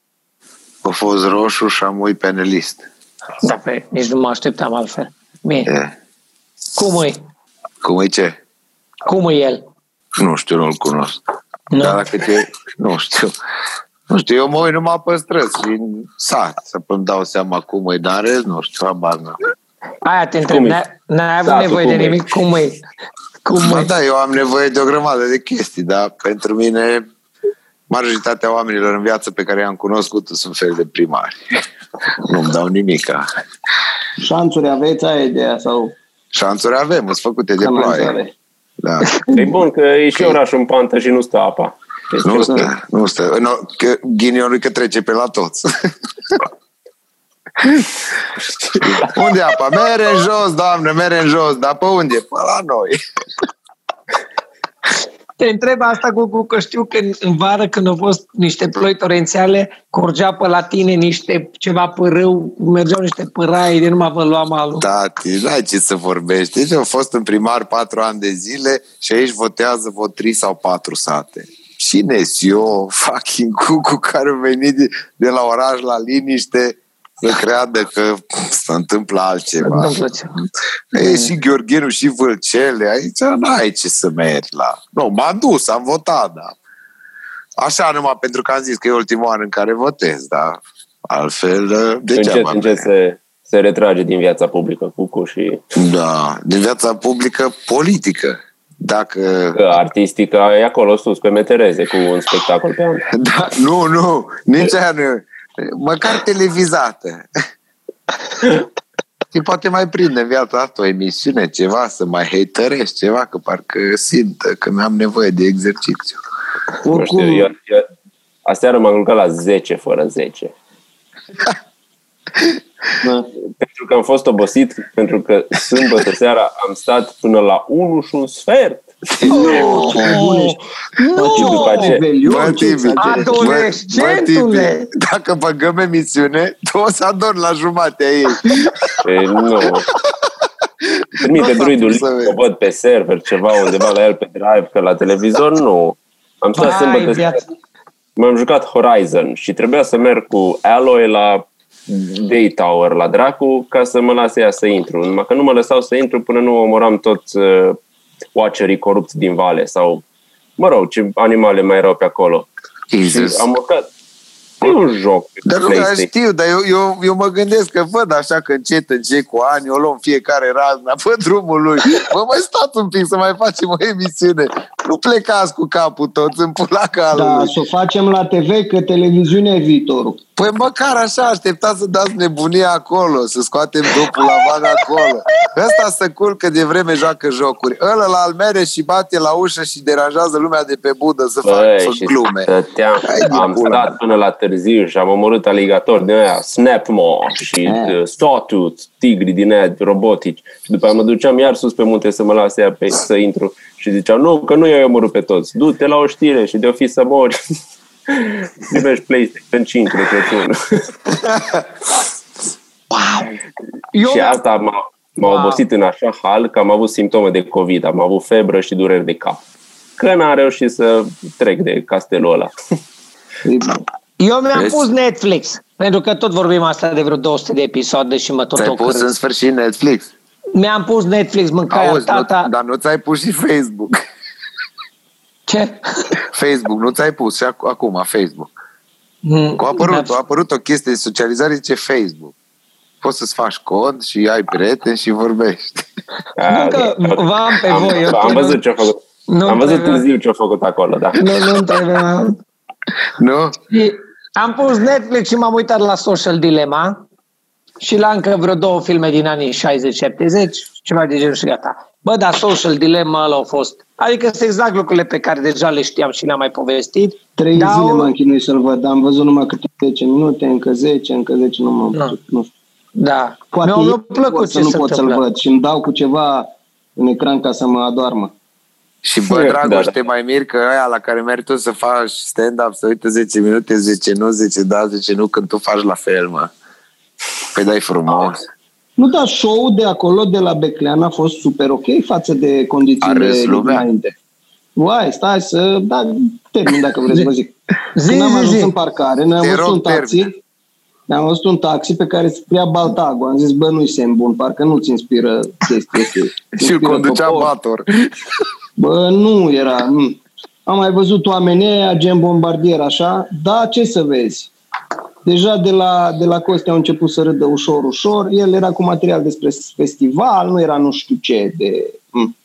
[SPEAKER 2] A fost roșu și am uit penelist.
[SPEAKER 1] Da, pe, nici nu mă așteptam altfel. Bine.
[SPEAKER 2] E.
[SPEAKER 1] Cum e?
[SPEAKER 2] Cum e ce?
[SPEAKER 1] Cum e el?
[SPEAKER 2] Nu știu, nu-l cunosc.
[SPEAKER 1] Nu?
[SPEAKER 2] Dar dacă te... Nu știu. Nu știu, eu mă uit numai pe străzi și în sat să îmi dau seama cum e, dar în rest nu știu, habar n-am.
[SPEAKER 1] Aia te întreb,
[SPEAKER 3] Cum e?
[SPEAKER 1] n-ai, n-ai avut
[SPEAKER 3] Da, tu
[SPEAKER 1] nevoie
[SPEAKER 3] cum
[SPEAKER 1] de
[SPEAKER 3] e?
[SPEAKER 1] nimic? Cum e? Cum
[SPEAKER 2] Ba
[SPEAKER 1] e?
[SPEAKER 2] da, eu am nevoie de o grămadă de chestii, dar pentru mine majoritatea oamenilor în viață pe care i-am cunoscut sunt fel de primari. [laughs] Nu-mi dau nimica.
[SPEAKER 4] Șanțuri aveți, aia e ideea sau
[SPEAKER 2] Șanțuri avem, sunt făcute de
[SPEAKER 4] canalizare.
[SPEAKER 2] ploaie. Da.
[SPEAKER 3] E bun că e și orașul în pantă și nu stă apa. Deci,
[SPEAKER 2] Nu stă, nu stă. No, că ghinionul că trece pe la toți. [laughs] unde e apa? Mere în jos, doamne, mere în jos. Dar pe unde? Pe la noi.
[SPEAKER 1] Te întreb asta cu, cu că știu că în, în vară când au fost niște ploi torențiale, curgea pe la tine niște ceva părâu, mergeau niște părai de numai vă lua malul.
[SPEAKER 2] Tati, n-ai ce să vorbești. Deci au fost în primar patru ani de zile și aici votează vot trei sau patru sate. Cine eu, fucking [laughs] cucu care a venit de, de la oraș la liniște să creadă că se întâmplă altceva.
[SPEAKER 1] Întâmplă ceva.
[SPEAKER 2] E și Gheorghenu și Vâlcele, aici n-ai ce să mergi la... Nu, m-am dus, am votat, da. Așa numai pentru că am zis că e ultimul an în care votez, dar altfel
[SPEAKER 3] încet,
[SPEAKER 2] degeaba.
[SPEAKER 3] încet se, se retrage din viața publică Cucu și
[SPEAKER 2] Da, din viața publică politică. Dacă...
[SPEAKER 3] că artistică e acolo sus pe metereze cu un spectacol pe an. [laughs]
[SPEAKER 2] Da, nu, nu, nici aia nu. Măcar televizată. [laughs] Și poate mai prinde în viața asta o emisiune, ceva, să mai haterești ceva, că parcă simt că mi-am nevoie de exercițiu.
[SPEAKER 3] Nu
[SPEAKER 4] Oricum,
[SPEAKER 3] știu, eu, eu, aseară m-am culcat la 10 fără 10. [laughs]
[SPEAKER 4] da.
[SPEAKER 3] Pentru că am fost obosit, pentru că sâmbătă seara am stat până la 1 și un sfert.
[SPEAKER 4] Nu, ce bun ești. Dar ce
[SPEAKER 3] după aceea-
[SPEAKER 4] revelion,
[SPEAKER 2] Bă,
[SPEAKER 4] ce
[SPEAKER 2] Tibi,
[SPEAKER 4] exagerezi.
[SPEAKER 1] Adolescentule!
[SPEAKER 2] bă, Tibi, dacă băgăm emisiune, tu o să adormi la jumatea ei.
[SPEAKER 3] E, nu. Trimite
[SPEAKER 2] Nu s-a
[SPEAKER 3] druidul,
[SPEAKER 2] pus să vezi.
[SPEAKER 3] o văd pe server, ceva undeva la el pe drive, că la televizor nu. Am stat
[SPEAKER 1] Vai,
[SPEAKER 3] sâmbătă seara
[SPEAKER 1] viața.
[SPEAKER 3] m-am jucat Horizon și trebuia să merg cu Alloy la Day Tower, la dracu, ca să mă lase ea să intru. Numai că nu mă lăsau să intru până nu omoram toți uh, watcherii corupți din vale sau, mă rog, ce animale mai erau pe acolo.
[SPEAKER 2] Jesus.
[SPEAKER 3] Și am urcat. E un joc. pe
[SPEAKER 2] Dar nu, dar
[SPEAKER 3] PlayStation.
[SPEAKER 2] știu, dar eu, eu, eu mă gândesc că văd așa că încet, încet cu ani, o luăm fiecare razna pe drumul lui. Mă, mai stați un pic să mai facem o emisiune. [laughs] Nu plecați cu capul toți în pulaca
[SPEAKER 4] Da,
[SPEAKER 2] lui.
[SPEAKER 4] să o facem la TV, că televiziunea e viitorul.
[SPEAKER 2] Păi măcar așa, așteptați să dați nebunia acolo, să scoatem dopul la van acolo. Ăsta se culcă de vreme, joacă jocuri. Ăla la almere și bate la ușă și deranjează lumea de pe budă să facă
[SPEAKER 3] Băi,
[SPEAKER 2] să
[SPEAKER 3] și
[SPEAKER 2] glume.
[SPEAKER 3] stăteam,
[SPEAKER 2] Hai de
[SPEAKER 3] am
[SPEAKER 2] pula
[SPEAKER 3] stat
[SPEAKER 2] mea.
[SPEAKER 3] până la târziu și am omorât aligatori din aia, Snapmaw și
[SPEAKER 4] Eh.
[SPEAKER 3] uh, Sawtooth, tigri din aia robotici. Și după aia mă duceam iar sus pe munte să mă lase ea pe, să intru. Și ziceau, nu, că nu i-ai omorât pe toți. Du-te la o știre și de-o fi să mori. [laughs] Primești PlayStation 5 de Crăciun. [laughs]
[SPEAKER 1] Eu
[SPEAKER 3] și asta m-a, m-a
[SPEAKER 1] Wow.
[SPEAKER 3] obosit în așa hal că am avut simptome de COVID. Am avut febră și dureri de cap. Că n-am reușit să trec de castelul ăla. [laughs]
[SPEAKER 1] Eu mi-am
[SPEAKER 2] Vezi?
[SPEAKER 1] pus Netflix, pentru că tot vorbim asta de vreo 200 de episoade și mă tot
[SPEAKER 2] Ți-ai pus în
[SPEAKER 1] ocărăsc.
[SPEAKER 2] sfârșit Netflix.
[SPEAKER 1] Mi-am pus Netflix, mâncarea
[SPEAKER 2] Auzi,
[SPEAKER 1] tata.
[SPEAKER 2] nu, dar nu ți-ai pus și Facebook.
[SPEAKER 1] Ce?
[SPEAKER 2] Facebook, nu ți-ai pus și ac- acum Facebook.
[SPEAKER 1] Mm,
[SPEAKER 2] Că a apărut,
[SPEAKER 1] da.
[SPEAKER 2] a apărut o chestie de socializare, zice Facebook. Poți să-ți faci cont și ai prieteni și vorbești.
[SPEAKER 3] Ah,
[SPEAKER 1] Încă
[SPEAKER 3] ok.
[SPEAKER 1] v-am pe
[SPEAKER 3] am,
[SPEAKER 1] voi, eu
[SPEAKER 3] Am
[SPEAKER 1] trebuie-
[SPEAKER 3] văzut ce a făcut.
[SPEAKER 1] Nu
[SPEAKER 3] am văzut
[SPEAKER 1] trebuie-
[SPEAKER 3] târziu ce a făcut acolo, da.
[SPEAKER 1] Nu, nu trebuie mai mult.
[SPEAKER 2] Nu?
[SPEAKER 1] Și Am pus Netflix și m-am uitat la Social Dilemma și la încă vreo două filme din anii 60-70, ceva de genul și gata. Bă, dar Social Dilemma ăla a fost. Adică sunt exact lucrurile pe care deja le știam și le-am mai povestit.
[SPEAKER 4] Trei
[SPEAKER 1] Dar
[SPEAKER 4] zile
[SPEAKER 1] au-
[SPEAKER 4] m-am chinuit să-l văd. Am văzut numai câte 10 minute, încă 10, încă 10, nu m-am
[SPEAKER 1] Da.
[SPEAKER 4] putut. Nu știu.
[SPEAKER 1] Da.
[SPEAKER 4] Poate
[SPEAKER 1] Mi-a, mi-a
[SPEAKER 4] eu
[SPEAKER 1] plăcut
[SPEAKER 4] să
[SPEAKER 1] ce
[SPEAKER 4] nu
[SPEAKER 1] se
[SPEAKER 4] pot să-l
[SPEAKER 1] întâmplă.
[SPEAKER 4] văd și îmi dau cu ceva în ecran ca să mă adoarmă.
[SPEAKER 2] Și bă, [laughs]
[SPEAKER 3] Da,
[SPEAKER 2] Dragoș,
[SPEAKER 3] da.
[SPEAKER 2] te mai mir că aia la care mergi tu să faci stand-up, să uite 10 minute, 10 nu, 10 da, 10 nu, când tu faci la fel, mă. Păi dai frumos.
[SPEAKER 4] Nu, dar show-ul de acolo, de la Beclean, a fost super ok față de
[SPEAKER 2] A
[SPEAKER 4] condițiile
[SPEAKER 2] râs
[SPEAKER 4] de
[SPEAKER 2] lumea?
[SPEAKER 4] dinainte. Uai, stai să... Da, termin dacă vreți să vă zic.
[SPEAKER 1] Zi,
[SPEAKER 4] Când am
[SPEAKER 1] zi,
[SPEAKER 4] ajuns
[SPEAKER 1] zi.
[SPEAKER 4] în parcare, noi am
[SPEAKER 2] Te
[SPEAKER 4] văzut
[SPEAKER 2] rog,
[SPEAKER 4] un taxi,
[SPEAKER 2] termin.
[SPEAKER 4] am văzut un taxi pe care scria Baltago. Am zis, bă, nu-i semn bun, parcă nu-ți inspiră chestii astea. [laughs]
[SPEAKER 2] Și îl
[SPEAKER 4] Inspiră
[SPEAKER 2] conducea
[SPEAKER 4] popor.
[SPEAKER 2] Bator. [laughs]
[SPEAKER 4] Bă, nu era. mm. Am mai văzut oamenii ăia, gen bombardier, așa. Da, ce să vezi? Deja de la, de la Coste au început să râdă ușor, ușor. El era cu material despre festival, nu era nu știu ce de, mm,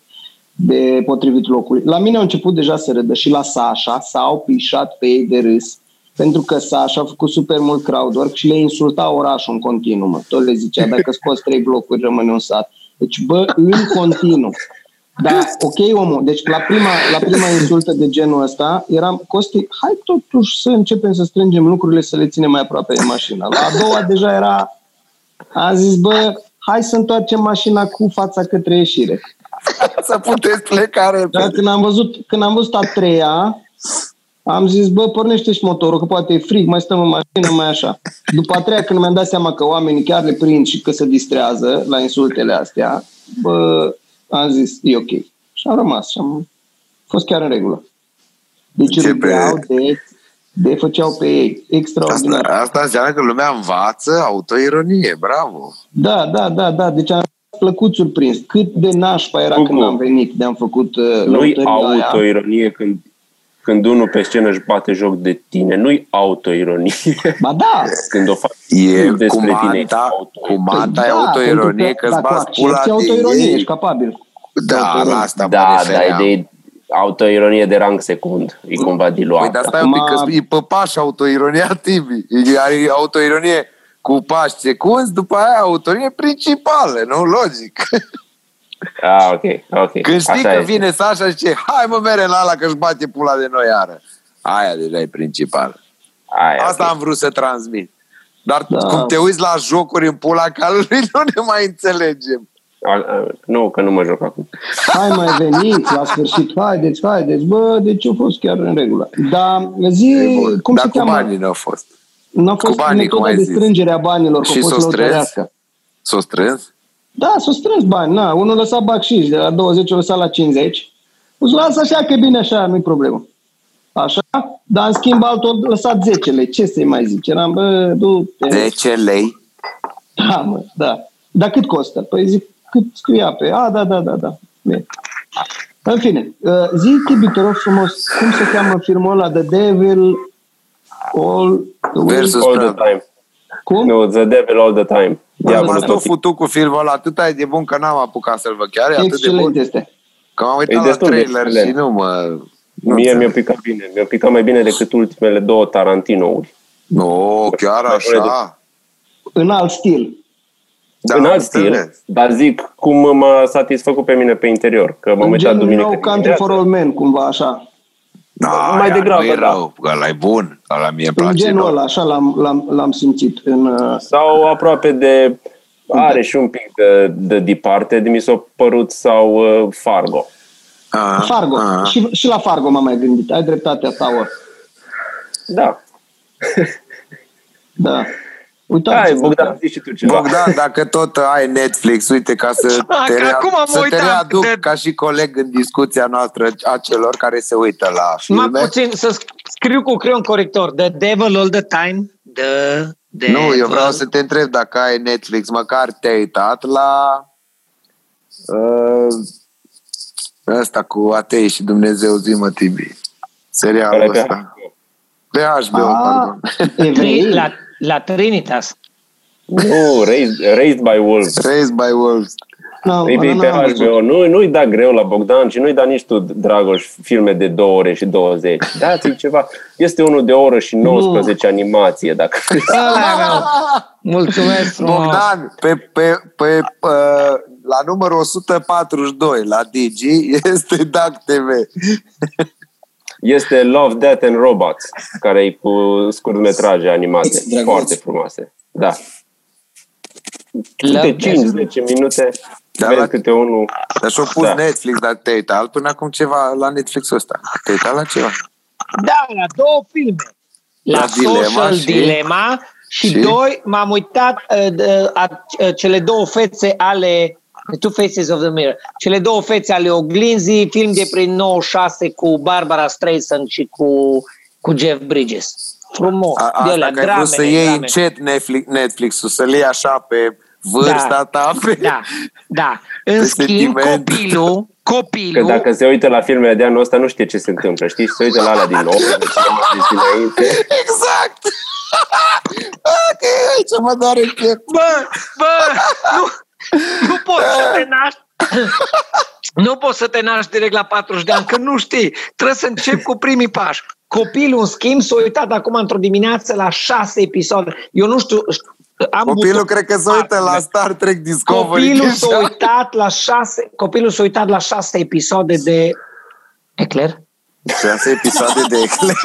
[SPEAKER 4] de potrivit locului. La mine au început deja să râdă și la Sasha s-au pișat pe ei de râs pentru că Sasha a făcut super mult crowdwork și le insulta orașul în continuu. Mă. Tot le zicea, dacă scoți trei blocuri, rămâne un sat. Deci, bă, în continuu. Da, ok, omul. Deci la prima, la prima [laughs] insultă de genul ăsta eram, Costi, hai totuși să începem să strângem lucrurile, să le ținem mai aproape de mașină. La a doua deja era, a zis, bă, hai să întoarcem mașina cu fața către ieșire. [laughs]
[SPEAKER 2] Să puteți pleca
[SPEAKER 4] Dar
[SPEAKER 2] repede.
[SPEAKER 4] când am văzut, când am văzut a treia, am zis, bă, pornește și motorul, că poate e frig, mai stăm în mașină, mai așa. După a treia, când mi-am dat seama că oamenii chiar le prind și că se distrează la insultele astea, bă, am zis, e ok. Și am rămas și am fost chiar în regulă. Deci
[SPEAKER 2] Ce
[SPEAKER 4] râdeau
[SPEAKER 2] pe-
[SPEAKER 4] de, de făceau pe ei.
[SPEAKER 2] Asta,
[SPEAKER 4] Extraordinar.
[SPEAKER 2] asta înseamnă că lumea învață autoironie, bravo.
[SPEAKER 4] Da, da, da, da. Deci am plăcut surprins. Cât de nașpa era
[SPEAKER 3] Cucu.
[SPEAKER 4] când am venit de am făcut uh,
[SPEAKER 3] Nu-i
[SPEAKER 4] lăutările aia.
[SPEAKER 3] autoironie când, când unul pe scenă își bate joc de tine. Nu-i autoironie. [laughs]
[SPEAKER 4] Ba da,
[SPEAKER 3] când o faci
[SPEAKER 2] E
[SPEAKER 3] despre
[SPEAKER 2] cu
[SPEAKER 3] tine,
[SPEAKER 2] manta,
[SPEAKER 3] auto-
[SPEAKER 2] cu manta e
[SPEAKER 4] da,
[SPEAKER 2] autoironie
[SPEAKER 4] pentru
[SPEAKER 2] că îți
[SPEAKER 4] dacă
[SPEAKER 2] bați pula
[SPEAKER 4] accepti
[SPEAKER 2] de
[SPEAKER 4] autoironie,
[SPEAKER 2] ei.
[SPEAKER 4] ești capabil.
[SPEAKER 2] Da,
[SPEAKER 4] autoironie.
[SPEAKER 2] la asta mă
[SPEAKER 3] Da,
[SPEAKER 2] refeream.
[SPEAKER 3] dar e de autoironie de rang secund. E cumva
[SPEAKER 2] Păi,
[SPEAKER 3] diluată.
[SPEAKER 2] dar stai un pic,
[SPEAKER 4] Acum-
[SPEAKER 2] că e pe pași autoironia Tibi. E- Are autoironie cu pași secunzi, după aia autoironie principală, nu? Logic. [laughs]
[SPEAKER 3] Ah, ok, ok.
[SPEAKER 2] Când știi
[SPEAKER 3] Așa
[SPEAKER 2] că
[SPEAKER 3] este.
[SPEAKER 2] vine Sasha și zice, hai mă mere la ala că-și bate pula de noi iară. Aia deja e principal.
[SPEAKER 3] Aia,
[SPEAKER 2] Asta
[SPEAKER 3] ok.
[SPEAKER 2] am vrut să transmit. Dar
[SPEAKER 4] Da.
[SPEAKER 2] cum te uiți la jocuri în pula calului, [laughs] nu ne mai înțelegem.
[SPEAKER 3] A- a- Nu, că nu mă joc acum.
[SPEAKER 4] Hai mai veniți la sfârșit, haideți, haideți, bă, deci a fost chiar în regulă. Dar zi,
[SPEAKER 2] E bun.
[SPEAKER 4] cum
[SPEAKER 2] Dar
[SPEAKER 4] se
[SPEAKER 2] cu
[SPEAKER 4] cheamă?
[SPEAKER 2] banii n-au fost.
[SPEAKER 4] N-a fost
[SPEAKER 2] cu banii, cum
[SPEAKER 4] metoda
[SPEAKER 2] ai
[SPEAKER 4] de
[SPEAKER 2] zis.
[SPEAKER 4] strângere a banilor, că
[SPEAKER 2] Și
[SPEAKER 4] a fost
[SPEAKER 2] s-o strâns?
[SPEAKER 4] lăutărească.
[SPEAKER 2] S-o strâns?
[SPEAKER 4] Da, s-au strâns bani, na, unul lăsa bacșiș, de la 20 o lăsa la 50. O să lasă așa că e bine așa, nu-i problemă. Așa? Dar în schimb altul a lăsat 10 lei. Ce să-i mai zic? Eram, bă, du-te.
[SPEAKER 2] 10 lei?
[SPEAKER 4] Da, mă, da. Dar cât costă? Păi zic, cât scria pe... A, da, da, da, da. Bine. În fine, uh, zi, Tibi, te rog frumos, cum se cheamă filmul ăla, The Devil All the Way?
[SPEAKER 2] Versus
[SPEAKER 3] All the
[SPEAKER 2] Prada.
[SPEAKER 3] time.
[SPEAKER 4] Cum?
[SPEAKER 3] No, the devil all the time.
[SPEAKER 2] Bă,
[SPEAKER 3] Diavolul
[SPEAKER 2] m-ați
[SPEAKER 3] tot
[SPEAKER 2] tot futut cu filmul ăla, atât e de bun că n-am apucat să-l văd. Chiar e atât de
[SPEAKER 4] Excelent
[SPEAKER 2] bun
[SPEAKER 4] este.
[SPEAKER 2] că m-am
[SPEAKER 3] E
[SPEAKER 2] uitat la
[SPEAKER 3] destul de
[SPEAKER 2] trailer și
[SPEAKER 3] excelent.
[SPEAKER 2] nu mă... Nu
[SPEAKER 3] Mie mi-a
[SPEAKER 2] înțeleg.
[SPEAKER 3] picat bine. Mi-a picat mai bine decât ultimele două Tarantino-uri.
[SPEAKER 2] Nu, chiar
[SPEAKER 3] Mai bune
[SPEAKER 2] așa.
[SPEAKER 4] În alt stil.
[SPEAKER 2] Da,
[SPEAKER 3] în
[SPEAKER 2] am
[SPEAKER 3] alt stil,
[SPEAKER 2] înțeles.
[SPEAKER 3] dar zic cum m-a satisfăcut pe mine pe interior. Că m-am
[SPEAKER 4] În
[SPEAKER 3] uitat
[SPEAKER 4] genul
[SPEAKER 3] duminică
[SPEAKER 4] nou Country
[SPEAKER 3] dimineață.
[SPEAKER 4] for All Men, cumva așa.
[SPEAKER 2] Da,
[SPEAKER 3] Mai
[SPEAKER 2] iar
[SPEAKER 3] degrabă,
[SPEAKER 2] nu e
[SPEAKER 3] da.
[SPEAKER 2] rău, că ăla e bun. Ăla mie îmi
[SPEAKER 4] În
[SPEAKER 2] place.
[SPEAKER 4] genul
[SPEAKER 2] enorm.
[SPEAKER 4] ăla, așa l-am, l-am, l-am simțit. În, uh,
[SPEAKER 3] Sau aproape de... Are și un pic de, de Departed, mi s-a părut, sau uh, Fargo.
[SPEAKER 2] Ah,
[SPEAKER 4] Fargo.
[SPEAKER 2] ah.
[SPEAKER 4] Și, și la Fargo m-am mai gândit. Ai dreptatea ta, ori.
[SPEAKER 3] Da.
[SPEAKER 4] Da. Uitați.
[SPEAKER 3] Hai, Bogdan, zici și tu ceva.
[SPEAKER 2] Bogdan, dacă tot ai Netflix, uite, ca să
[SPEAKER 1] Ah,
[SPEAKER 2] te,
[SPEAKER 1] că
[SPEAKER 2] rea-
[SPEAKER 1] acum am
[SPEAKER 2] să te
[SPEAKER 1] uitat
[SPEAKER 2] readuc
[SPEAKER 1] de-
[SPEAKER 2] ca și coleg în discuția noastră a celor care se uită la
[SPEAKER 1] Mai
[SPEAKER 2] filme.
[SPEAKER 1] puțin să scriu cu creion corector. The devil all the time. The devil.
[SPEAKER 2] Nu, eu vreau să te întreb dacă ai Netflix, măcar te-ai uitat la uh, ăsta cu atei și Dumnezeu zi mă Tibi.
[SPEAKER 3] Care
[SPEAKER 2] Serialul
[SPEAKER 3] pe
[SPEAKER 2] ăsta. Pe HBO,
[SPEAKER 4] Ah,
[SPEAKER 2] pardon.
[SPEAKER 4] Evrei?
[SPEAKER 1] Tri- [laughs] la, la Trinitas.
[SPEAKER 3] Nu, Raised, Raised by Wolves.
[SPEAKER 2] Raised by Wolves.
[SPEAKER 4] Nu,
[SPEAKER 3] E
[SPEAKER 4] ăla
[SPEAKER 3] pe
[SPEAKER 4] n-am văzut.
[SPEAKER 3] HBO. Nu, nu-i da greu la Bogdan și nu-i da nici tu, Dragoș, filme de 2 ore și 20. Dați-i ceva. Este unul de o oră și 19 animație, dacă [laughs]
[SPEAKER 1] Ăla meu. Mulțumesc frumos.
[SPEAKER 2] Bogdan, pe, pe, pe, uh, la numărul 142 la Digi [laughs] este DAC TV.
[SPEAKER 3] Este Love, Death and Robots, care e cu scurtmetraje animate.
[SPEAKER 5] Drăguț.
[SPEAKER 3] Foarte frumoase. Da.
[SPEAKER 1] Love,
[SPEAKER 3] Câte 5-10 minute,
[SPEAKER 2] Da,
[SPEAKER 3] vezi
[SPEAKER 2] la-
[SPEAKER 3] câte unul.
[SPEAKER 2] Dar și-a pus
[SPEAKER 3] Da.
[SPEAKER 2] Netflix, dar te-ai uitat până acum ceva la Netflix-ul ăsta. Te-ai uitat la ceva?
[SPEAKER 1] Da, la două filme. La,
[SPEAKER 2] La Dilema
[SPEAKER 1] Social
[SPEAKER 2] și-
[SPEAKER 1] Dilema și,
[SPEAKER 2] și?
[SPEAKER 1] doi, m-am uitat uh, de, a, uh, cele două fețe ale The Two Faces of the Mirror. Cele două fețe ale oglinzii, film de prin 96 cu Barbara Streisand și cu, cu Jeff Bridges. Frumos.
[SPEAKER 2] A,
[SPEAKER 1] de
[SPEAKER 2] asta
[SPEAKER 1] alea,
[SPEAKER 2] că ai vrut să
[SPEAKER 1] dramele,
[SPEAKER 2] iei
[SPEAKER 1] dramele.
[SPEAKER 2] încet Netflix, Netflix-ul, să-l iei așa pe vârsta
[SPEAKER 1] Da.
[SPEAKER 2] ta. Pe...
[SPEAKER 1] Da, da. În
[SPEAKER 2] Pe
[SPEAKER 1] schimb,
[SPEAKER 2] sentiment.
[SPEAKER 1] copilul,
[SPEAKER 3] Că
[SPEAKER 1] copilul,
[SPEAKER 3] dacă se uită la filmele de anul ăsta, nu știe ce se întâmplă, știi? Și se uită la alea din nou, de dinainte.
[SPEAKER 2] Exact! [laughs] ok, aici mă doare piept.
[SPEAKER 1] Bă, bă, nu, nu poți să te [laughs] naști. Nu poți să te naști direct la 40 de ani, că nu știi. Trebuie să începi cu primii pași. Copilul, în schimb, s-a uitat acum într-o dimineață la șase episoade. Eu nu știu, am
[SPEAKER 2] Copilul
[SPEAKER 1] buton-
[SPEAKER 2] cred că se uită la Star Trek Discovery.
[SPEAKER 1] Copilul [laughs] s-a
[SPEAKER 2] deja.
[SPEAKER 1] uitat la șase, copilul s-a uitat la șase episoade de Eclair.
[SPEAKER 2] Șase episoade de ecler.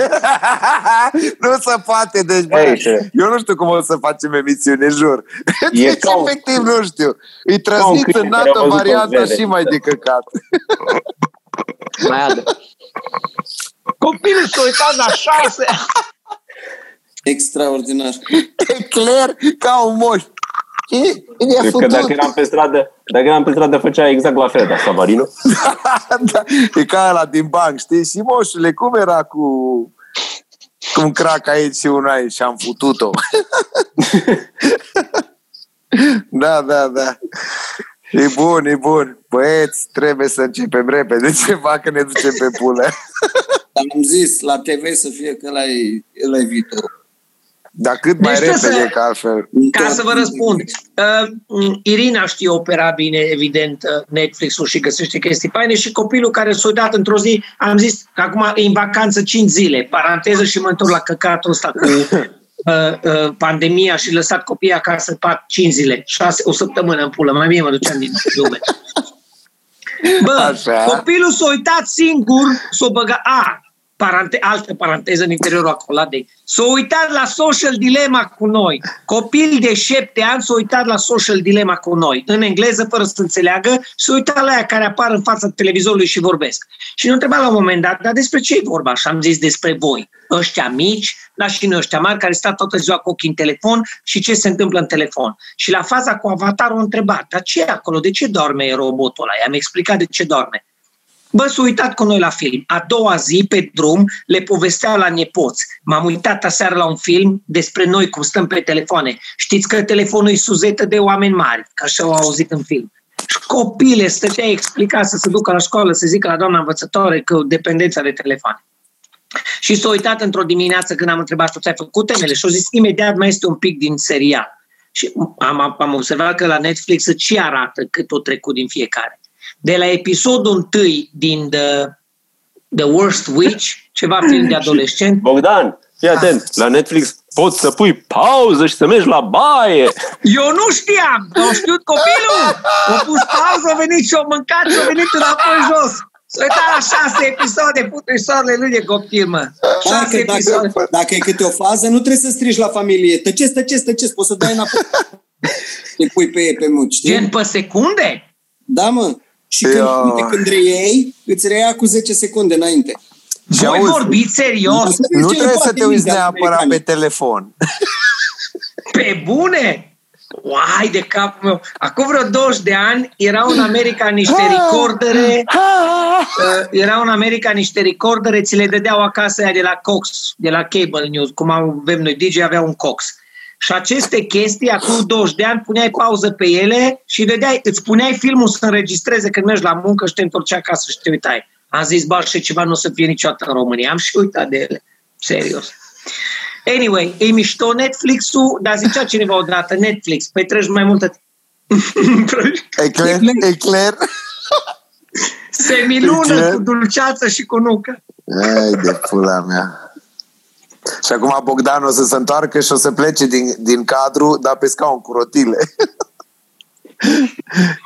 [SPEAKER 2] [laughs] nu se poate, deci bă,
[SPEAKER 3] Ei, ce?
[SPEAKER 2] eu nu știu cum o să facem emisiune, jur.
[SPEAKER 3] E
[SPEAKER 2] Deci
[SPEAKER 3] ca un-
[SPEAKER 2] efectiv nu știu. Îi
[SPEAKER 3] ca un
[SPEAKER 2] transmit
[SPEAKER 3] câine
[SPEAKER 2] în
[SPEAKER 3] care a
[SPEAKER 2] altă
[SPEAKER 3] văzut o
[SPEAKER 2] varianta
[SPEAKER 3] vede.
[SPEAKER 2] și mai de căcat. [laughs]
[SPEAKER 1] Mai adă. Copilul s-a uitat la șase.
[SPEAKER 5] Extraordinar.
[SPEAKER 2] Ecler ca un moș. Ce? Cine a
[SPEAKER 3] Că
[SPEAKER 2] făcut?
[SPEAKER 3] dacă eram pe stradă, dacă eram pe stradă, făcea exact la fel, dar Savarino. [laughs]
[SPEAKER 2] da, e ca ăla din banc, știi? Și moșule, cum era cu cu un crac aici și un aici și am futut-o. [laughs] da, da, da. E bun, e bun. Băieți, trebuie să începem repede [laughs] ceva că ne ducem pe pulă.
[SPEAKER 5] Am zis la TV să fie că ăla e, ăla e viitor.
[SPEAKER 2] Dar cât mai
[SPEAKER 1] Deci trebuie
[SPEAKER 2] repede,
[SPEAKER 1] să-
[SPEAKER 2] că altfel.
[SPEAKER 1] Ca să vă răspund, uh, Irina știe opera bine, evident, uh, Netflix-ul și găsește chestii faine și copilul care s-a uitat într-o zi, am zis că acum e în vacanță 5 zile, paranteză și mă întorc la căcatul ăsta cu [laughs] uh, uh, pandemia și lăsat copiii acasă 4, 5 zile, 6, o săptămână în pulă, mai bine mă duceam din lume. [laughs] Bă,
[SPEAKER 2] Așa.
[SPEAKER 1] copilul s-a uitat singur, s-a băgat, a, parante, altă paranteză în interiorul acoladei, s-a uitat la Social Dilemma cu noi. Copil de șapte ani s-a uitat la Social Dilemma cu noi, în engleză, fără să înțeleagă, s-a uitat la aia care apar în fața televizorului și vorbesc. Și ne întreba la un moment dat, dar despre ce e vorba? Și am zis despre voi, ăștia mici, dar și noi ăștia mari, care stau toată ziua cu ochii în telefon și ce se întâmplă în telefon. Și la faza cu avatarul a întrebat, dar ce e acolo? De ce doarme robotul ăla? I-am explicat de ce doarme. Bă, s-a uitat cu noi la film. A doua zi, pe drum, le povesteau la nepoți. M-am uitat aseară la un film despre noi, cum stăm pe telefoane. Știți că telefonul e suzetă de oameni mari, că așa au auzit în film. Și copile stătea explica să se ducă la școală, să zică la doamna învățătoare că dependența de telefoane. Și s-a uitat într-o dimineață când am întrebat ce ai făcut temele și a zis imediat mai este un pic din serial. Și am, am observat că la Netflix ce arată cât o trecut din fiecare. De la episodul întâi din The, The Worst Witch, ceva [clears throat] film de adolescent.
[SPEAKER 3] Bogdan, fii atent, la Netflix poți să pui pauză și să mergi la baie.
[SPEAKER 1] Eu nu știam, au știut copilul. A pus pauză, a venit și a mâncat și a venit înapoi jos. S-a uitat la șase episoade, putu soarele lui de copil, mă. Șase
[SPEAKER 4] Dacă,
[SPEAKER 1] episoade.
[SPEAKER 4] dacă, dacă e câte o fază, nu trebuie să strigi la familie. Tăceți, tăceți, tăceți, poți să dai înapoi. [laughs] Te pui pe ei pe mult, știi?
[SPEAKER 1] Gen pe secunde?
[SPEAKER 4] Da, mă. Și când,
[SPEAKER 2] Ia.
[SPEAKER 4] uite, când reiei, îți reia cu 10 secunde înainte.
[SPEAKER 2] Și
[SPEAKER 1] Voi
[SPEAKER 2] auzi,
[SPEAKER 1] vorbiți serios?
[SPEAKER 2] nu
[SPEAKER 4] Ce
[SPEAKER 2] trebuie să
[SPEAKER 4] poate
[SPEAKER 2] te uiți
[SPEAKER 4] mintea
[SPEAKER 2] neapărat pe
[SPEAKER 4] americană?
[SPEAKER 2] telefon. [laughs]
[SPEAKER 1] Pe bune? Uai de capul meu. Acum vreo 20 de ani erau în America niște recordere uh, erau în America niște recordere, ți le dădeau acasă aia de la Cox, de la Cable News, cum avem noi, DJ avea un Cox. Și aceste chestii, acum 20 de ani, puneai pauză pe ele și vedeai, îți puneai filmul să înregistreze când mergi la muncă și te întorceai acasă și te uitai. Am zis, bă, și ceva nu o să fie niciodată în România. Am și uitat de ele. Serios. Anyway, e mișto Netflix-ul, dar zicea cineva odată, Netflix, petreci mai multă [laughs]
[SPEAKER 2] Ecler? Ecler?
[SPEAKER 1] semilună
[SPEAKER 2] Ce?
[SPEAKER 1] cu dulceață și cu nucă.
[SPEAKER 2] Ai de pula mea. Și acum Bogdan o să se întoarcă și o să plece din, din cadru, dar pe scaun cu rotile. [laughs]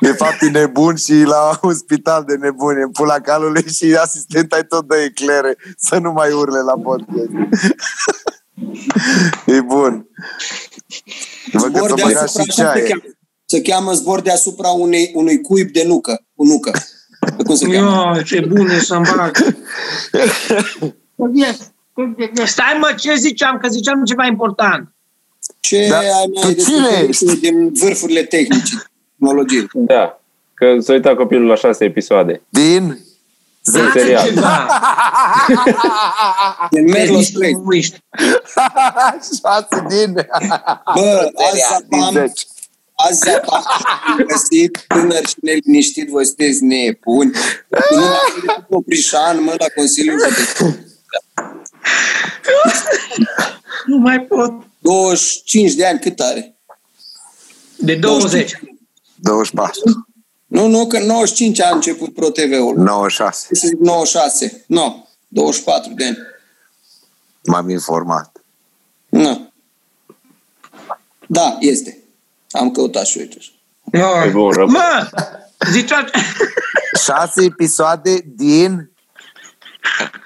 [SPEAKER 2] De fapt e nebun și la un spital de nebuni în pula calului și asistenta ai tot de eclere să nu mai urle la podcast. [laughs] E bun. Văd că
[SPEAKER 4] Zbor
[SPEAKER 2] s-o băgat
[SPEAKER 4] deasupra,
[SPEAKER 2] și
[SPEAKER 4] așa se
[SPEAKER 2] ceaie.
[SPEAKER 4] cheamă. Se cheamă zbor deasupra unei, unui cuib de nucă. Cu nucă. Cum se cheamă?
[SPEAKER 1] Ia, ce bun e să-mi bag. [laughs] Stai mă, ce ziceam? Că ziceam ceva important.
[SPEAKER 4] Ce
[SPEAKER 2] Da,
[SPEAKER 4] ai
[SPEAKER 2] tu
[SPEAKER 4] mai
[SPEAKER 2] cine
[SPEAKER 4] descoperit din vârfurile tehnice, tehnologie?
[SPEAKER 3] Da, că s-a uitat copilul la șase episoade.
[SPEAKER 2] Din
[SPEAKER 3] Din
[SPEAKER 1] Zice
[SPEAKER 3] serial.
[SPEAKER 1] ceva.
[SPEAKER 4] Din
[SPEAKER 1] Vezi
[SPEAKER 4] Merlo
[SPEAKER 1] niște
[SPEAKER 4] Strait.
[SPEAKER 1] umoriști.
[SPEAKER 2] șase din
[SPEAKER 4] Bă, azi
[SPEAKER 2] din
[SPEAKER 4] zapam,
[SPEAKER 2] zece.
[SPEAKER 4] azi zapam găsit tânăr și neliniștit, voi sunteți nebuni. Nu mai am decât Oprișan, mă, la Consiliul Județean.
[SPEAKER 1] Nu mai pot.
[SPEAKER 4] 25 de ani, cât are?
[SPEAKER 1] De 20.
[SPEAKER 2] 24.
[SPEAKER 4] Nu, nu, că în 95 a început Pro TV-ul.
[SPEAKER 2] 96.
[SPEAKER 4] Să zic 96. Nu, 24 de ani.
[SPEAKER 2] M-am informat.
[SPEAKER 4] Nu. Da, este. Am căutat și uite.
[SPEAKER 3] E bun, rău.
[SPEAKER 1] Mă, zicea...
[SPEAKER 2] Șase episoade din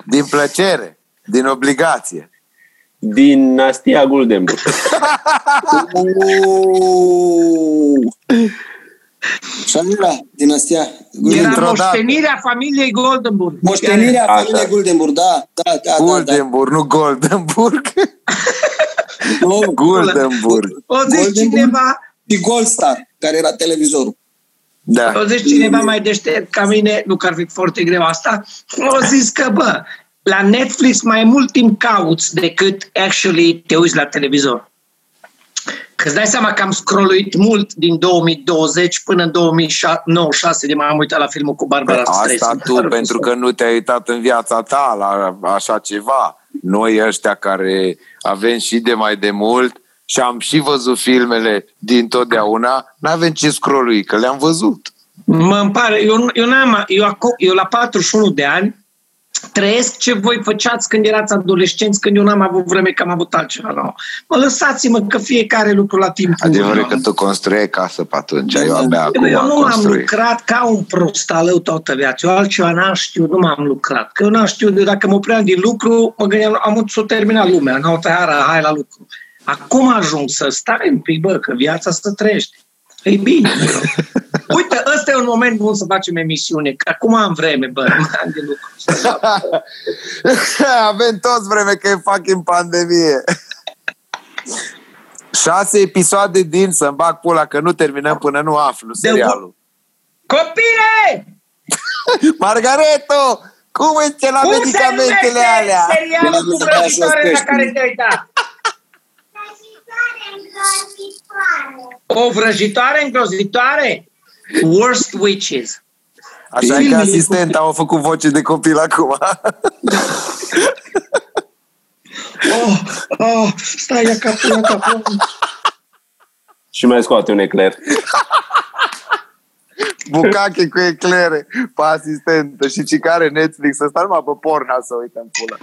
[SPEAKER 2] din plăcere, din obligație.
[SPEAKER 3] Dinastia Guldenburg.
[SPEAKER 4] Și era dinastia
[SPEAKER 1] Era
[SPEAKER 2] Dintr-o dată.
[SPEAKER 1] moștenirea familiei Goldenburg.
[SPEAKER 4] Moștenirea
[SPEAKER 3] Așa.
[SPEAKER 4] familiei Guldenburg, da, da, da, da, da.
[SPEAKER 2] Goldenburg, nu Goldenburg. [laughs]
[SPEAKER 4] Nu,
[SPEAKER 2] Goldenburg.
[SPEAKER 1] O zici
[SPEAKER 4] Goldenburg?
[SPEAKER 1] cineva,
[SPEAKER 4] și Goldstar, care era televizorul.
[SPEAKER 2] Da.
[SPEAKER 1] o zici cineva mai deștept ca mine, nu că ar fi foarte greu asta, o zis că, bă, la Netflix mai mult timp cauți decât actually te uiți la televizor. Că îți dai seama că am scrolluit mult din 2020 până în 2096 de m-am uitat la filmul cu Barbara
[SPEAKER 2] Asta
[SPEAKER 1] Streisand.
[SPEAKER 2] tu, pentru că nu te-ai uitat în viața ta la așa ceva. Noi ăștia care avem și de mai de mult și am și văzut filmele din totdeauna, n-avem ce scrollui, că le-am văzut.
[SPEAKER 1] Mă îmi pare, eu, eu, n-am, eu, acum, eu la 41 de ani trăiesc ce voi făceați când erați adolescenți, când eu n-am avut vreme că am avut altceva la Mă lăsați-mă că fiecare lucru la timp.
[SPEAKER 2] Adevărul că tu construiei casă pe atunci, eu abia acum
[SPEAKER 1] eu
[SPEAKER 2] am
[SPEAKER 1] nu am
[SPEAKER 2] construit.
[SPEAKER 1] lucrat ca un prost alău toată viața. Eu altceva n-am știut, nu m-am lucrat. Că eu n-am știut, de dacă mă opream din lucru, mă gândeam, am să o termina lumea, n-au tăiara, hai la lucru. Acum ajung să stai un pic, bă, că viața să trăiește. E bine. bă. Uite, ăsta e un moment bun să facem emisiune, că acum am vreme, bă, nu mai am de lucru.
[SPEAKER 2] Avem toți vreme că e fucking pandemie. Șase episoade din să-mi bag pula că nu terminăm până nu aflu serialul.
[SPEAKER 1] Copile! [laughs]
[SPEAKER 2] Margareto! Cum ești la
[SPEAKER 1] Cum se
[SPEAKER 2] medicamentele
[SPEAKER 1] numește
[SPEAKER 2] alea?
[SPEAKER 1] serialul cu
[SPEAKER 4] De la
[SPEAKER 1] vrăjitoare la
[SPEAKER 4] Mihai
[SPEAKER 1] care te-ai uitat? O vrăjitoare îngrozitoare? Worst Witches.
[SPEAKER 2] Așa e că
[SPEAKER 1] Filmele
[SPEAKER 2] asistenta au făcut voce de copil acum. [laughs]
[SPEAKER 1] Oh, oh, stai, ia capul, ia capul.
[SPEAKER 3] Și mai scoate un ecler.
[SPEAKER 2] Bucache cu eclere pe asistentă și ce care Netflix ăsta numai pe porna să uită în pula.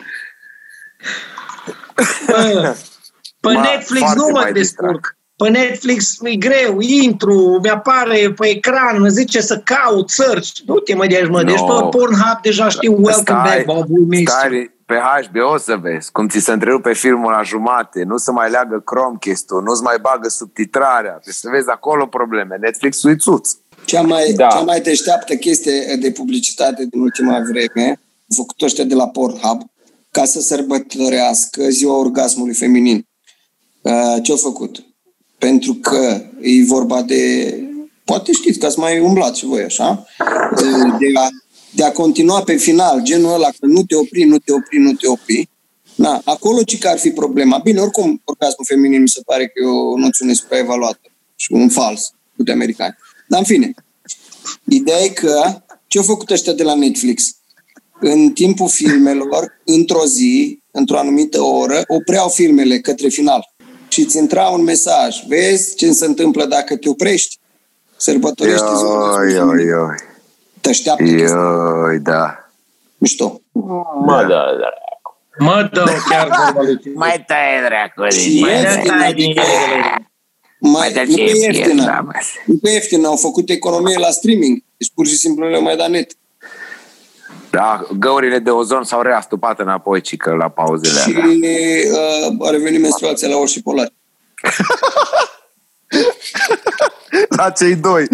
[SPEAKER 1] Bă, Pe
[SPEAKER 2] Ma,
[SPEAKER 1] Netflix
[SPEAKER 2] foarte
[SPEAKER 1] nu mă
[SPEAKER 2] mai
[SPEAKER 1] descurc. Pe Netflix e greu, intru, mi-apare pe ecran, îmi zice să caut, search. Du-te mă de aici, mă. Deci
[SPEAKER 2] No.
[SPEAKER 1] pe Pornhub deja știu Welcome
[SPEAKER 2] Stai,
[SPEAKER 1] Back, Bob We Missed You.
[SPEAKER 2] Stai, pe HBO să vezi cum ți se întrerupe filmul la jumate, nu se mai leagă Chromecast-ul, nu se mai bagă subtitrarea, deci să vezi acolo probleme. Netflix-ul e țuț.
[SPEAKER 4] Cea mai,
[SPEAKER 3] Da.
[SPEAKER 4] da. cea mai deșteaptă chestie de publicitate din ultima vreme au făcut ăștia de la Pornhub ca să sărbătorească ziua orgasmului feminin. Uh, Ce au făcut? Pentru că e vorba de... Poate știți că ați mai umblat și voi așa. Uh, De a, de a continua pe final, genul ăla, că nu te opri, nu te opri, nu te opri. Na, acolo ce că ar fi problema? Bine, oricum, orgasmul feminin mi se pare că e o noțiune supraevaluată și un fals cu de americani. Dar în fine, ideea e că ce au făcut ăștia de la Netflix? În timpul filmelor, într-o zi, într-o anumită oră, opreau filmele către final. Și îți intra un mesaj. Vezi ce se întâmplă dacă te oprești? Sărbătorești ziua
[SPEAKER 2] Ioi, ioi, ioi.
[SPEAKER 4] Te așteaptă chestia.
[SPEAKER 2] Ioi, da.
[SPEAKER 4] Mișto.
[SPEAKER 3] Mă, da, da.
[SPEAKER 1] Mă dă chiar vorba lui tine.
[SPEAKER 2] Mai taie dracu
[SPEAKER 4] Și
[SPEAKER 1] Mai dă
[SPEAKER 4] ieftină,
[SPEAKER 1] tai din ele.
[SPEAKER 4] mai,
[SPEAKER 2] dă
[SPEAKER 4] nu pe
[SPEAKER 2] ce
[SPEAKER 4] ieftină.
[SPEAKER 2] da, mă.
[SPEAKER 4] Nu pe ieftină, au făcut economie la streaming. Deci pur și simplu nu le mai da net.
[SPEAKER 2] Da, găurile de ozon s-au reastupat înapoi, cică, la pauzele
[SPEAKER 4] Și
[SPEAKER 2] alea.
[SPEAKER 4] uh, a revenit menstruația la orși polari. [laughs]
[SPEAKER 2] La cei doi.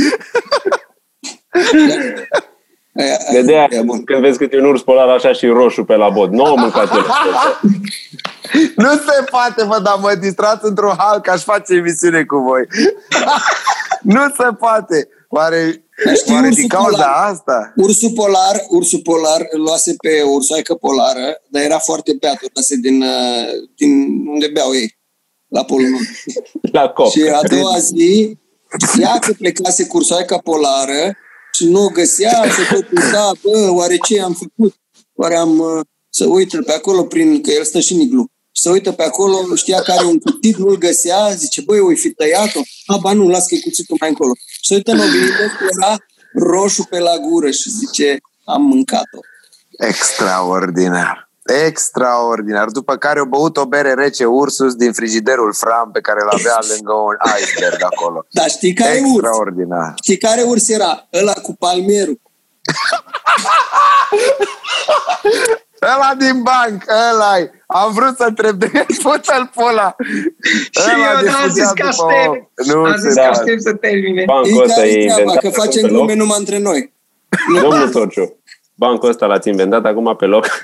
[SPEAKER 4] Aia,
[SPEAKER 3] De de
[SPEAKER 4] aia, e bun.
[SPEAKER 3] când vezi câte un urs polar așa și roșu pe la bod. Nu am mâncat el. [laughs]
[SPEAKER 2] Nu se poate, mă, dar mă distrați într-un hal că aș face emisiune cu voi. [laughs] nu se poate. Oare,
[SPEAKER 4] Dar știi
[SPEAKER 2] oare
[SPEAKER 4] ursul
[SPEAKER 2] din cauza
[SPEAKER 4] polar?
[SPEAKER 2] asta?
[SPEAKER 4] Ursul polar, ursul polar îl luase pe o ursoaică polară, dar era foarte beat, o luase din, uh, din unde beau ei, la Polul Nord. [laughs]
[SPEAKER 3] La cop.
[SPEAKER 4] Și a doua zi, ea că plecase cu ursoaica polară și nu o găsea și tot uita, bă, oare ce am făcut? Oare am uh, să uită pe acolo, prin că el stă și în iglu. Și să uită pe acolo, știa că are un cuțit, nu-l găsea, zice, băi, o fi tăiat-o? A, ba nu, las că e cuțitul mai încolo. Și se uită în oglindă că era roșu pe la gură și zice, am mâncat-o.
[SPEAKER 2] Extraordinar. Extraordinar. După care au băut o bere rece Ursus din frigiderul Fram pe care l-avea [laughs] lângă un iceberg acolo.
[SPEAKER 4] Dar știi care urs?
[SPEAKER 2] Extraordinar.
[SPEAKER 4] Știi care urs era? Ăla cu palmierul. [laughs]
[SPEAKER 2] Ăla din banc, ăla Am vrut să întreb de pută-l pula.
[SPEAKER 1] Și
[SPEAKER 2] Ăla
[SPEAKER 1] eu
[SPEAKER 2] de
[SPEAKER 1] am zis
[SPEAKER 2] fugea
[SPEAKER 1] că
[SPEAKER 2] după
[SPEAKER 1] aștept.
[SPEAKER 2] om. Nu
[SPEAKER 1] Am zis
[SPEAKER 2] se
[SPEAKER 1] că
[SPEAKER 2] poate.
[SPEAKER 1] aștept să termine.
[SPEAKER 3] Bancul
[SPEAKER 4] E
[SPEAKER 3] ăsta
[SPEAKER 4] care
[SPEAKER 3] e
[SPEAKER 4] treaba,
[SPEAKER 3] inventat
[SPEAKER 4] că
[SPEAKER 3] acum
[SPEAKER 4] facem
[SPEAKER 3] pe loc.
[SPEAKER 4] glume numai între noi.
[SPEAKER 3] Domnul Sociu, bancul ăsta l-ați inventat acum pe loc. [laughs]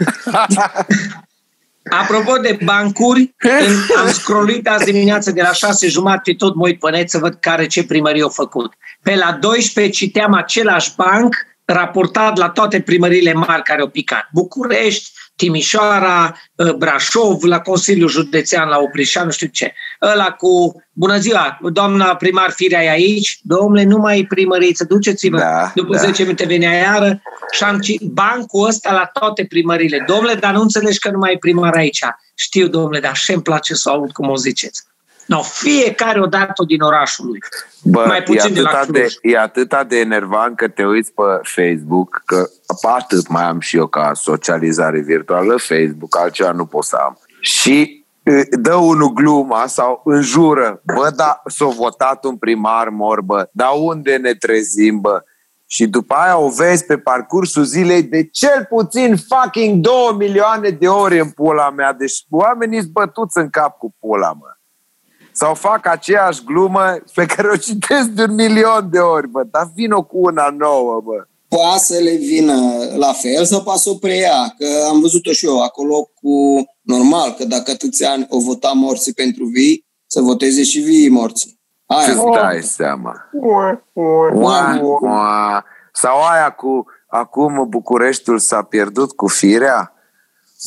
[SPEAKER 1] Apropo de bancuri, în- am scrollit azi dimineață de la șase jumate tot mă uit pe net să văd care ce primărie au făcut. Pe la 12 citeam același banc raportat la toate primăriile mari care au picat. București, Timișoara, uh, Brașov, la Consiliul Județean, la Oprișan, nu știu ce. Ăla cu, bună ziua, doamna primar Firea e aici, domnule, nu mai e primăriță, duceți-vă.
[SPEAKER 2] Da,
[SPEAKER 1] După
[SPEAKER 2] da.
[SPEAKER 1] 10 minute venea iară și am ci- bancul ăsta la toate primările. Domnule, dar nu înțelegi că nu mai e primar aici. Știu, domnule, dar și îmi place să aud cum o ziceți. No, fiecare o dată din orașul lui.
[SPEAKER 2] Bă,
[SPEAKER 1] Mai puțin
[SPEAKER 2] e
[SPEAKER 1] de la
[SPEAKER 2] atâta
[SPEAKER 1] Cluj.
[SPEAKER 2] de, e atâta de enervant că te uiți pe Facebook, că atât mai am și eu ca socializare virtuală, Facebook, altceva nu pot să am. Și e, dă unul gluma sau înjură, bă, da, s-a votat un primar morbă, dar unde ne trezim, bă? Și după aia o vezi pe parcursul zilei de cel puțin fucking 2 milioane de ori în pula mea. Deci oamenii sunt bătuți în cap cu pula, mă sau fac aceeași glumă pe care o citesc de un milion de ori, bă, dar vină cu una nouă, bă.
[SPEAKER 4] Poate să le vină la fel sau poate să o preia, că am văzut-o și eu acolo cu... Normal că dacă atâția ani o vota morții pentru vii, să voteze și vii morții. Aia.
[SPEAKER 2] Ce-ți dai seama? Ua, ua. Sau aia cu acum Bucureștiul s-a pierdut cu firea?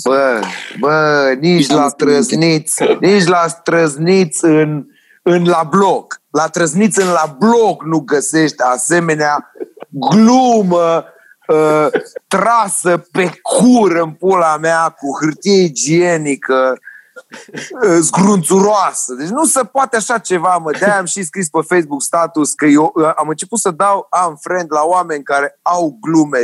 [SPEAKER 2] Bă, bă, nici la trăzniți, nici la trăzniți în, în la bloc. La trăzniți în la bloc nu găsești asemenea glumă uh, trasă pe cur în pula mea cu hârtie igienică uh, zgrunțuroasă. Deci nu se poate așa ceva, mă. De-aia am și scris pe Facebook status că eu uh, am început să dau am friend la oameni care au glume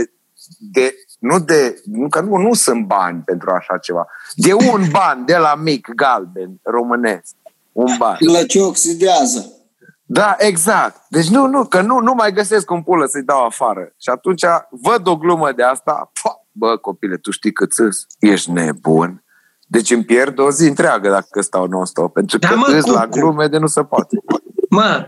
[SPEAKER 2] de nu de, nu, că nu, nu sunt bani pentru așa ceva. De un ban de la mic galben românesc. Un ban.
[SPEAKER 5] La ce oxidează.
[SPEAKER 2] Da, exact. Deci nu, nu, că nu, nu mai găsesc un pulă să-i dau afară. Și atunci văd o glumă de asta, pă, bă, copile, tu știi cât îs? Ești nebun. Deci îmi pierd o zi întreagă dacă stau non-stop, pentru da, că mă, îs la glume de nu se poate.
[SPEAKER 1] Mă,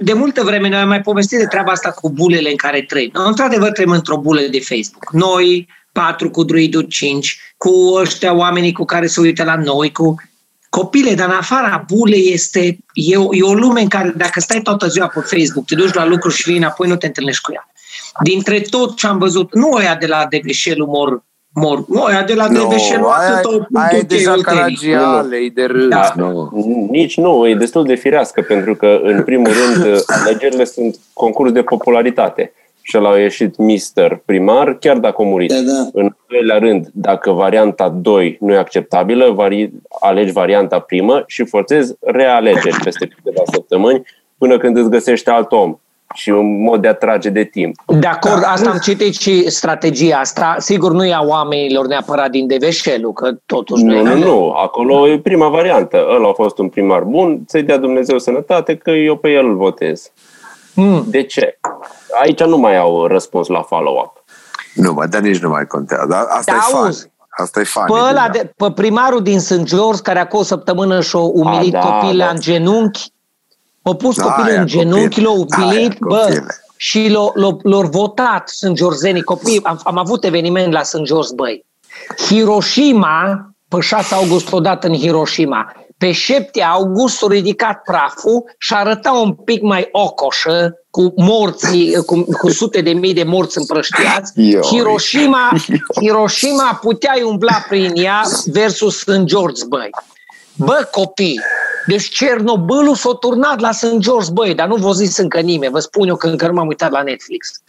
[SPEAKER 1] de multă vreme noi am mai povestit de treaba asta cu bulele în care trăim. Noi, într-adevăr, trăim într-o bulă de Facebook. Noi, patru cu druidul cinci, cu ăștia oamenii cu care se uită la noi, cu copile, dar în afara bulei este, e o, e o lume în care dacă stai toată ziua pe Facebook, te duci la lucru și vii înapoi, nu te întâlnești cu ea. Dintre tot ce am văzut, nu ăia de la Deveșel umor mor. Nu, aia de la no, Deveșel
[SPEAKER 2] aia, aia e deja caragiale, e de râs. Da.
[SPEAKER 3] No. Nici nu, e destul de firească, pentru că, în primul rând, alegerile sunt concurs de popularitate și ăla a ieșit Mister Primar, chiar dacă a murit. Da, da. În doilea rând, dacă varianta 2 nu e acceptabilă, vari, alegi varianta primă și forțezi realegeri peste câteva săptămâni până când îți găsești alt om și un mod de a trage de timp.
[SPEAKER 1] De acord, da. asta am citit și strategia asta. Sigur, nu e a oamenilor neapărat din Deveșelu, că totuși
[SPEAKER 3] nu, nu, nu. Acolo e prima variantă. Ăla a fost un primar bun, să-i dea Dumnezeu sănătate, că eu pe el îl votez. Mm. De ce? Aici nu mai au răspuns la follow-up.
[SPEAKER 2] Nu, mă, dar nici nu mai contează. Asta da, e fan. Asta e fan.
[SPEAKER 1] Pe, de, pe primarul din St. George, care acum o săptămână și-a umilit a, da, copila da. în genunchi, au pus da, copilul în genunchi, l-au umilit, bă, și l-au votat St. Georgenii copii. Am, am avut eveniment la St. George, băi. Hiroshima, pe 6 august odată în Hiroshima, pe 7 august a ridicat praful și arăta un pic mai ocoșă, cu morții, cu, cu sute de mii de morți împrăștiați. [laughs] Hiroshima, [laughs] Hiroshima puteai umbla prin ea versus St. George, băi. Bă, copii, deci Cernobâlul s-a turnat la St. George, băi, dar nu vă zis încă nimeni, vă spun eu că încă nu m-am uitat la Netflix.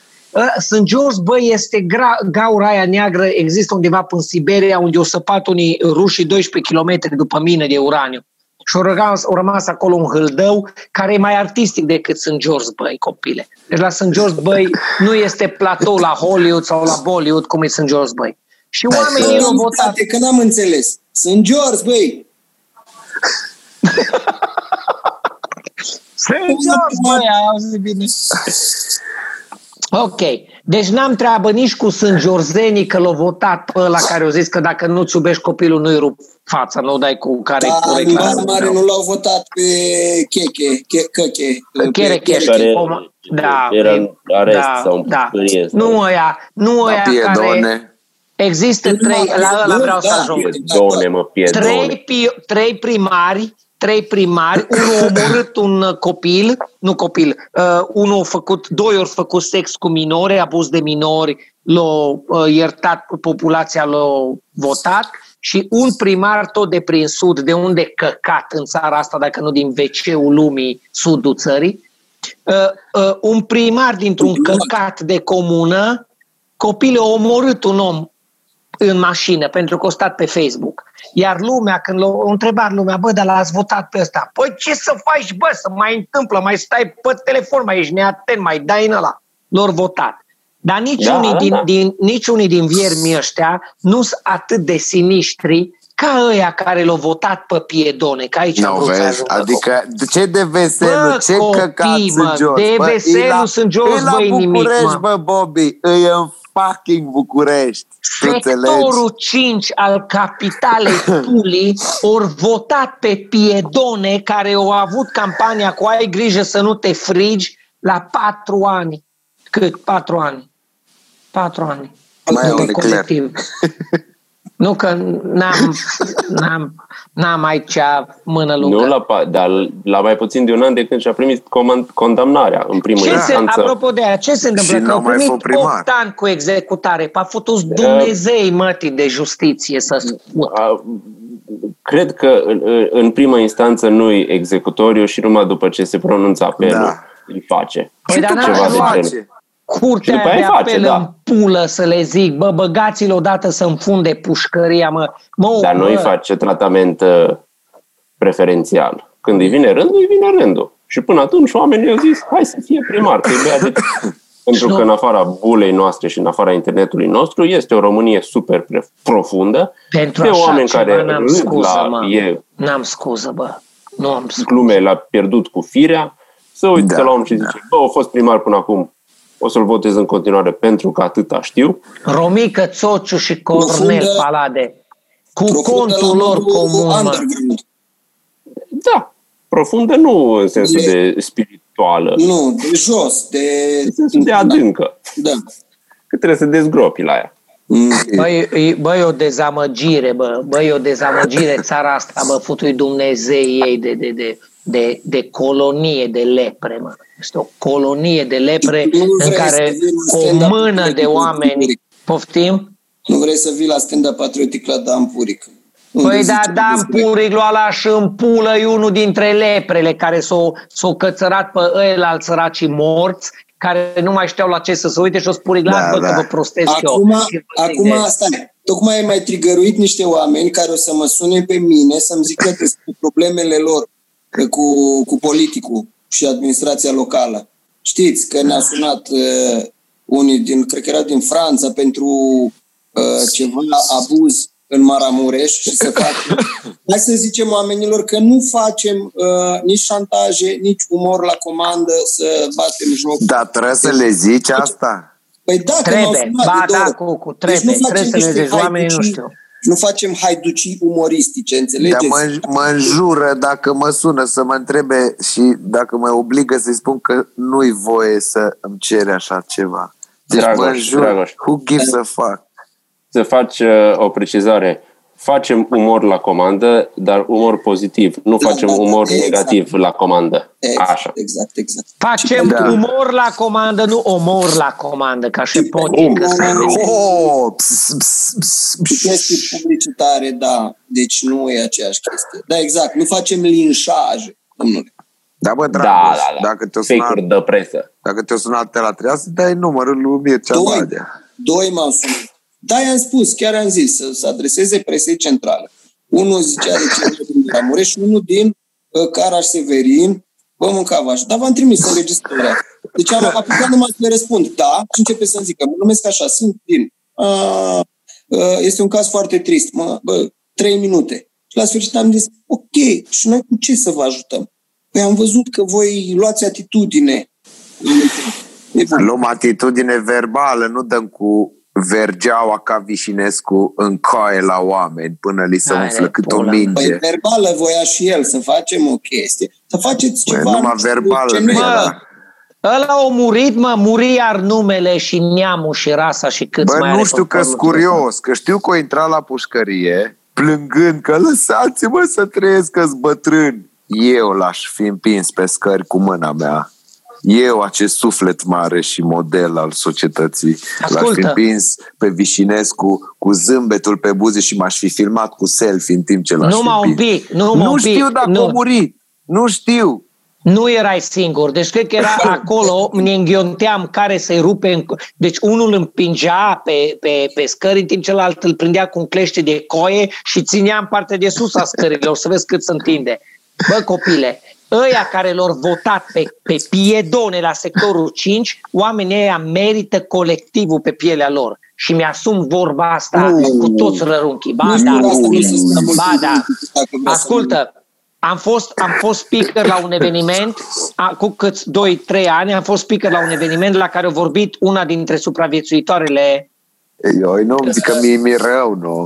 [SPEAKER 1] St. George, băi, este gra- gaura aia neagră, există undeva în Siberia, unde au săpat unii rușii 12 km după mine de uraniu. Și au rămas, au rămas acolo un hâldău care e mai artistic decât St. George, băi, copile. Deci la St. George, băi, nu este platou la Hollywood sau la Bollywood cum e St. George, băi. Și oamenii au votat.
[SPEAKER 5] Că n-am înțeles. St. George, băi,
[SPEAKER 1] bine. Ok. Deci n-am treabă nici cu sânjorzenii că l-au votat pe ăla care au zis că dacă nu-ți iubești copilul, nu-i rup fața, nu dai cu care
[SPEAKER 5] da, corect. Da, mare nu l-au votat pe Cheche, Cheche.
[SPEAKER 1] Chere Cheche. Da,
[SPEAKER 3] era în arest da, sau
[SPEAKER 1] da. Nu ăia, nu ăia care... Există trei, la ăla vreau să ajung.
[SPEAKER 3] Piedone, mă, piedone.
[SPEAKER 1] Trei, trei primari trei primari, unul a omorât un copil, nu copil, uh, unul a făcut, doi ori făcut sex cu minori, abuz de minori, l-a uh, iertat, populația l-a votat și un primar tot de prin sud, de unde căcat în țara asta, dacă nu din wc lumii, sudul țării, uh, uh, un primar dintr-un căcat de comună, copilul a omorât un om în mașină pentru că a stat pe Facebook. Iar lumea, când l-a întrebat lumea, bă, dar l-ați votat pe ăsta. Păi ce să faci, bă, să mai întâmplă, mai stai pe telefon, mai ești neatent, mai dai în ăla. L-au votat. Dar niciunii, da, din, da. Din, niciunii din viermii ăștia nu sunt atât de sinistri ca ăia care l-au votat pe piedone, că aici no, vezi,
[SPEAKER 2] Adică, de ce de veselu, bă, ce copii, căcat sunt jos?
[SPEAKER 1] De veselu sunt jos, băi, nimic, mă.
[SPEAKER 2] bă, Bobby, îi în fucking București.
[SPEAKER 1] Sectorul 5 al capitalei [laughs] Puli ori votat pe piedone care au avut campania cu ai grijă să nu te frigi la patru ani. Cât? Patru ani. Patru ani.
[SPEAKER 2] Mai e un colectiv. [laughs]
[SPEAKER 1] Nu că n-am, n-am, n-am aici mână lungă.
[SPEAKER 3] Nu la, pa- dar la mai puțin de un an de când și-a primit comand- condamnarea în primă
[SPEAKER 1] ce se,
[SPEAKER 3] instanță.
[SPEAKER 1] apropo de aia, ce se întâmplă?
[SPEAKER 2] Și
[SPEAKER 1] Că
[SPEAKER 2] n-a
[SPEAKER 1] au
[SPEAKER 2] mai
[SPEAKER 1] primit
[SPEAKER 2] fost primar.
[SPEAKER 1] 8 ani cu executare. A fost Dumnezei mătii de justiție să spun.
[SPEAKER 3] A, Cred că în, în prima instanță nu e executoriu și numai după ce se pronunță apelul
[SPEAKER 2] Da.
[SPEAKER 3] îl face.
[SPEAKER 1] Păi, dar
[SPEAKER 3] ceva
[SPEAKER 1] n-a
[SPEAKER 3] de
[SPEAKER 1] luat.
[SPEAKER 3] genul.
[SPEAKER 2] face.
[SPEAKER 3] Și
[SPEAKER 1] Curtea
[SPEAKER 3] după aia
[SPEAKER 1] de
[SPEAKER 3] face,
[SPEAKER 1] apel
[SPEAKER 3] da.
[SPEAKER 1] în pulă să le zic, bă, băgați-l odată să înfunde pușcăria, mă. mă
[SPEAKER 3] Dar nu îi
[SPEAKER 1] bă,
[SPEAKER 3] face tratament uh, preferențial. Când îi vine rândul, îi vine rândul. Și până atunci oamenii au zis, hai să fie primar, că e bea de... [laughs] Pentru
[SPEAKER 1] Nu.
[SPEAKER 3] că în afara bulei noastre și în afara internetului nostru este o Românie super pre- profundă
[SPEAKER 1] Pentru
[SPEAKER 3] de
[SPEAKER 1] așa
[SPEAKER 3] oameni
[SPEAKER 1] ceva
[SPEAKER 3] care
[SPEAKER 1] n-am
[SPEAKER 3] râd
[SPEAKER 1] scuză,
[SPEAKER 3] la
[SPEAKER 1] mă.
[SPEAKER 3] e
[SPEAKER 1] N-am scuză, bă. Nu am scuză.
[SPEAKER 3] glume l-a pierdut cu firea, să uite
[SPEAKER 2] Da,
[SPEAKER 3] la om și zice, bă, a fost primar până acum, o să-l votez în continuare pentru că atâta știu.
[SPEAKER 1] Romică, Țociu și Cornel
[SPEAKER 4] Profundă-
[SPEAKER 1] Palade. Cu
[SPEAKER 4] Profundă
[SPEAKER 1] contul
[SPEAKER 4] la
[SPEAKER 1] lor
[SPEAKER 4] modul
[SPEAKER 1] comun, mă.
[SPEAKER 4] underground.
[SPEAKER 3] Da, profundă nu în sensul de spirituală,
[SPEAKER 4] Nu, de jos, de...
[SPEAKER 3] în sensul de adâncă,
[SPEAKER 4] Da.
[SPEAKER 3] că trebuie să dezgropi la ea.
[SPEAKER 4] Mm.
[SPEAKER 1] Băi, e- băi, e o dezamăgire, bă. Băi, e o dezamăgire țara asta, bă, futui Dumnezei ei de, de, de, de, de colonie de lepre, mă. Este o colonie de lepre
[SPEAKER 4] Nu
[SPEAKER 1] în
[SPEAKER 4] vrei
[SPEAKER 1] care
[SPEAKER 4] să vii la
[SPEAKER 1] o
[SPEAKER 4] stand-up
[SPEAKER 1] mână de
[SPEAKER 4] patriotic
[SPEAKER 1] oameni...
[SPEAKER 4] patriotic.
[SPEAKER 1] Poftim?
[SPEAKER 4] Nu vrei să vii la stand-up patriotic la Dan Puric. Unde
[SPEAKER 1] Păi
[SPEAKER 4] zice
[SPEAKER 1] da, Dan
[SPEAKER 4] despre-
[SPEAKER 1] Puric lua la și în pulă e unul dintre leprele care s-au, s-au cățărat pe ăia săracii morți, care nu mai știau la ce să se uite și o spune, las
[SPEAKER 2] Da,
[SPEAKER 1] bă
[SPEAKER 2] da.
[SPEAKER 1] că vă prostesc
[SPEAKER 4] Acum,
[SPEAKER 1] eu. Și vă zic
[SPEAKER 4] acum
[SPEAKER 1] de-
[SPEAKER 4] stai, tocmai ai mai trigăruit niște oameni care o să mă sune pe mine să-mi zică că sunt problemele lor cu, cu politicul și administrația locală. Știți că ne-a sunat uh, unii din, cred că era din Franța, pentru uh, ceva abuz în Maramureș și să fac. [laughs] Hai să zicem oamenilor că nu facem uh, nici șantaje, nici umor la comandă să batem joc.
[SPEAKER 2] Dar trebuie să le zici asta?
[SPEAKER 4] Păi da, că m-au
[SPEAKER 1] Trebuie,
[SPEAKER 4] sunat
[SPEAKER 1] ba
[SPEAKER 4] de două
[SPEAKER 1] da,
[SPEAKER 4] ori.
[SPEAKER 1] cu, cu,
[SPEAKER 4] Deci
[SPEAKER 1] trebuie,
[SPEAKER 4] nu facem
[SPEAKER 1] trebuie să le
[SPEAKER 4] niște
[SPEAKER 1] zici, oamenii nu
[SPEAKER 4] haiducii-
[SPEAKER 1] știu.
[SPEAKER 4] Nu facem haiducii umoristice,
[SPEAKER 2] Dar
[SPEAKER 4] înțelegeți?
[SPEAKER 2] mă, mă înjură dacă mă sună să mă întrebe și dacă mă obligă să-i spun că nu-i voie să îmi cere așa ceva. Deci
[SPEAKER 3] Dragoș,
[SPEAKER 2] mă înjur.
[SPEAKER 3] Dragoș.
[SPEAKER 2] Who gives a fuck?
[SPEAKER 3] Să faci uh, o precizare. Facem umor la comandă, dar umor pozitiv. Nu
[SPEAKER 4] Da,
[SPEAKER 3] facem
[SPEAKER 4] da, da,
[SPEAKER 3] umor
[SPEAKER 4] exact.
[SPEAKER 3] negativ la comandă.
[SPEAKER 4] Exact,
[SPEAKER 3] Așa.
[SPEAKER 4] exact, exact.
[SPEAKER 1] Facem
[SPEAKER 2] Da.
[SPEAKER 1] umor la comandă, nu omor la comandă, ca și potică. să vezi.
[SPEAKER 2] Oh, ps, ps, ps,
[SPEAKER 4] Și chestii publicitare, da. Deci nu e aceeași chestie. Da, exact. Nu facem linșaje, domnule.
[SPEAKER 2] Da, bă,
[SPEAKER 3] Da,
[SPEAKER 2] Dragoș,
[SPEAKER 3] da, da.
[SPEAKER 2] dacă te-o sunat,
[SPEAKER 3] Fake-uri de presă.
[SPEAKER 2] dacă te-o sunat te la treia, să dai numărul lui Mircea
[SPEAKER 4] Doi.
[SPEAKER 2] Badea.
[SPEAKER 4] Doi m-au sunat. Da, i-am spus, chiar am zis, să se adreseze presei centrale. Unul zicea de ce din Ramureș și unul din uh, Caraș Severin, bă, mâncavaș așa. Dar v-am trimis înregistrarea. Deci am apucat numai să le răspund, da, și începe să-mi zică, mă numesc așa, sunt din. A, uh, este un caz foarte trist, mă, bă, trei minute. Și la sfârșit am zis, ok, și noi cu ce să vă ajutăm? Păi am văzut că voi luați atitudine. E bun.
[SPEAKER 2] Luăm atitudine verbală, nu dăm cu vergeaua ca Vișinescu în coaie la oameni până li se
[SPEAKER 1] Hai,
[SPEAKER 2] umflă cât o
[SPEAKER 1] pula.
[SPEAKER 4] Păi
[SPEAKER 2] minge.
[SPEAKER 4] verbală voia și el să facem o chestie. Să faceți
[SPEAKER 2] Băi,
[SPEAKER 4] ceva...
[SPEAKER 2] numai
[SPEAKER 4] nu știu,
[SPEAKER 2] verbală
[SPEAKER 4] ce
[SPEAKER 2] nu
[SPEAKER 4] nu
[SPEAKER 2] era.
[SPEAKER 1] Ăla a murit, mă, muri iar numele și neamul și rasa și câți
[SPEAKER 2] Bă,
[SPEAKER 1] mai are
[SPEAKER 2] nu știu
[SPEAKER 1] pe
[SPEAKER 2] că sunt
[SPEAKER 1] pământul ăsta.
[SPEAKER 2] curios, că știu că o intra la pușcărie plângând că lăsați-mă să trăiesc că bătrân. Eu l-aș fi împins pe scări cu mâna mea. Eu, acest suflet mare și model al societății, l-aș fi
[SPEAKER 1] Ascultă.
[SPEAKER 2] împins pe Vișinescu cu zâmbetul pe buze și m-aș fi filmat cu selfie în timp ce l-aș
[SPEAKER 1] Numai
[SPEAKER 2] fi
[SPEAKER 1] un
[SPEAKER 2] împins.
[SPEAKER 1] pic, numai
[SPEAKER 2] Nu
[SPEAKER 1] un pic.
[SPEAKER 2] știu dacă
[SPEAKER 1] nu,
[SPEAKER 2] a murit. Nu știu.
[SPEAKER 1] nu erai singur. Deci cred că era [laughs] acolo, ne înghionteam care să-i rupe. În... Deci unul împingea pe, pe, pe scări, în timp celălalt îl prindea cu un clește de coie și ținea în partea de sus a scărilor, să vezi cât se întinde. Bă, copile, ăia care l-au votat pe, pe piedone la sectorul 5, oamenii ăia merită colectivul pe pielea lor. Și mi-asum vorba asta
[SPEAKER 2] Uh.
[SPEAKER 1] cu toți rărunchii. Ba,
[SPEAKER 4] Nici
[SPEAKER 1] da,
[SPEAKER 4] nu asta
[SPEAKER 1] copile.
[SPEAKER 4] vreau să spun,
[SPEAKER 1] ba, da.
[SPEAKER 4] dacă vreau să
[SPEAKER 1] Ascultă, am fost, am fost speaker la un eveniment, cu câți 2-3 ani, am fost speaker la un eveniment la care a vorbit una dintre supraviețuitoarele
[SPEAKER 2] Eu nu zic că mie mi-e rău, nu.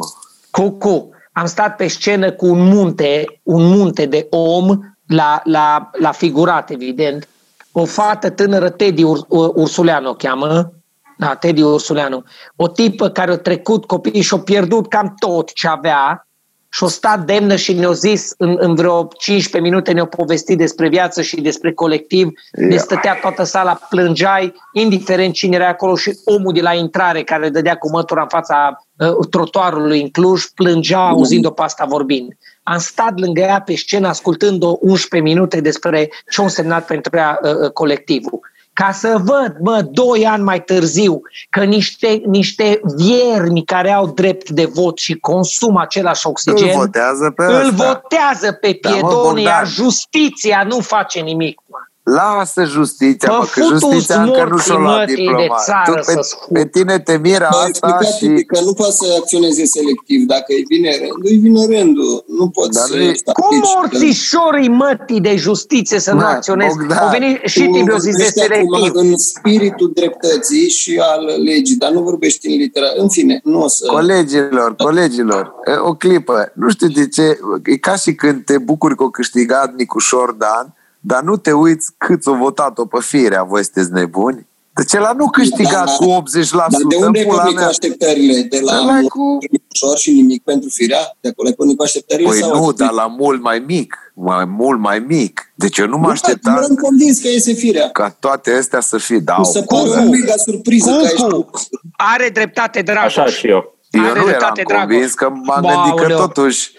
[SPEAKER 1] Cucu. Am stat pe scenă cu un munte, un munte de om la, la, la figurat, evident. O fată tânără, Teddy Ur, Ur- Ursuleanu o cheamă, Da, Teddy Ursuleanu. O tipă care a trecut copiii și-a pierdut cam tot ce avea și a stat demnă și ne-a zis în, în vreo 15 minute ne-a povestit despre viață și despre colectiv.
[SPEAKER 2] Ia.
[SPEAKER 1] Ne stătea toată sala, plângeai, indiferent cine era acolo și omul de la intrare care dădea cu mătura în fața uh, trotuarului în Cluj, plângea auzind-o pe asta vorbind. Am stat lângă ea pe scenă ascultând-o 11 minute despre ce a însemnat pentru ea uh, uh, colectivul ca să văd, mă, doi ani mai târziu, că niște, niște viermi care au drept de vot și consumă același oxigen,
[SPEAKER 2] Îl votează pe
[SPEAKER 1] îl
[SPEAKER 2] ăsta.
[SPEAKER 1] votează pe
[SPEAKER 2] Da, mă,
[SPEAKER 1] piedoni, iar
[SPEAKER 2] Bogdan.
[SPEAKER 1] justiția nu face nimic. Mă.
[SPEAKER 2] Lasă justiția,
[SPEAKER 1] Bă,
[SPEAKER 2] mă, că
[SPEAKER 1] futu-ți
[SPEAKER 2] justiția încă nu și-o luat
[SPEAKER 1] morții, mătii, de
[SPEAKER 2] diploma.
[SPEAKER 1] țară
[SPEAKER 2] Tu, pe,
[SPEAKER 1] să-ți fut.
[SPEAKER 2] pe tine te miră
[SPEAKER 5] Am
[SPEAKER 2] asta
[SPEAKER 5] explicat
[SPEAKER 2] și...
[SPEAKER 5] și... că nu poate să acționeze selectiv. Dacă îi vine rândul, îi vine rândul. Nu poți
[SPEAKER 2] Dar
[SPEAKER 5] să
[SPEAKER 2] nu e-
[SPEAKER 1] Cum
[SPEAKER 5] statici.
[SPEAKER 1] morțișorii mătii de justiție să nu
[SPEAKER 2] Mă,
[SPEAKER 1] acționeze?
[SPEAKER 2] Bogdan,
[SPEAKER 1] Au venit și
[SPEAKER 5] Tu
[SPEAKER 1] Tibiu zis de
[SPEAKER 5] vorbești acum
[SPEAKER 1] selectiv.
[SPEAKER 5] în spiritul dreptății și al legii, dar nu vorbești în litera. În fine, nu o să...
[SPEAKER 2] Colegilor, colegilor, e, o clipă. Nu știu de ce, e ca și când te bucuri că a câștigat Nicușor Dan, dar nu te uiți cât o votat-o pe firea, voi sunteți nebuni? Deci el nu câștigat
[SPEAKER 5] Da,
[SPEAKER 2] cu 80%
[SPEAKER 5] Dar de unde ai
[SPEAKER 2] în pula
[SPEAKER 5] pornit cu
[SPEAKER 2] mea.
[SPEAKER 5] așteptările? De la
[SPEAKER 2] Ăla cu-
[SPEAKER 5] ușor și nimic pentru firea? De acolo ai pornit cu așteptările?
[SPEAKER 2] Păi
[SPEAKER 5] sau
[SPEAKER 2] nu, dar la mult mai mic, mai mult mai mic. Deci eu nu mă așteptam
[SPEAKER 5] Eu am convins că iese firea.
[SPEAKER 2] ca toate astea să fie, da,
[SPEAKER 5] Mi se pare
[SPEAKER 1] Cucu.
[SPEAKER 5] un mega surpriză că ai
[SPEAKER 1] Cucu, are dreptate Dragoș.
[SPEAKER 3] Așa și eu.
[SPEAKER 2] Eu
[SPEAKER 1] Are
[SPEAKER 2] nu eram
[SPEAKER 1] dreptate, Dragoș.
[SPEAKER 2] convins că m-am
[SPEAKER 1] Ba,
[SPEAKER 2] gândit că
[SPEAKER 1] aoleu.
[SPEAKER 2] totuși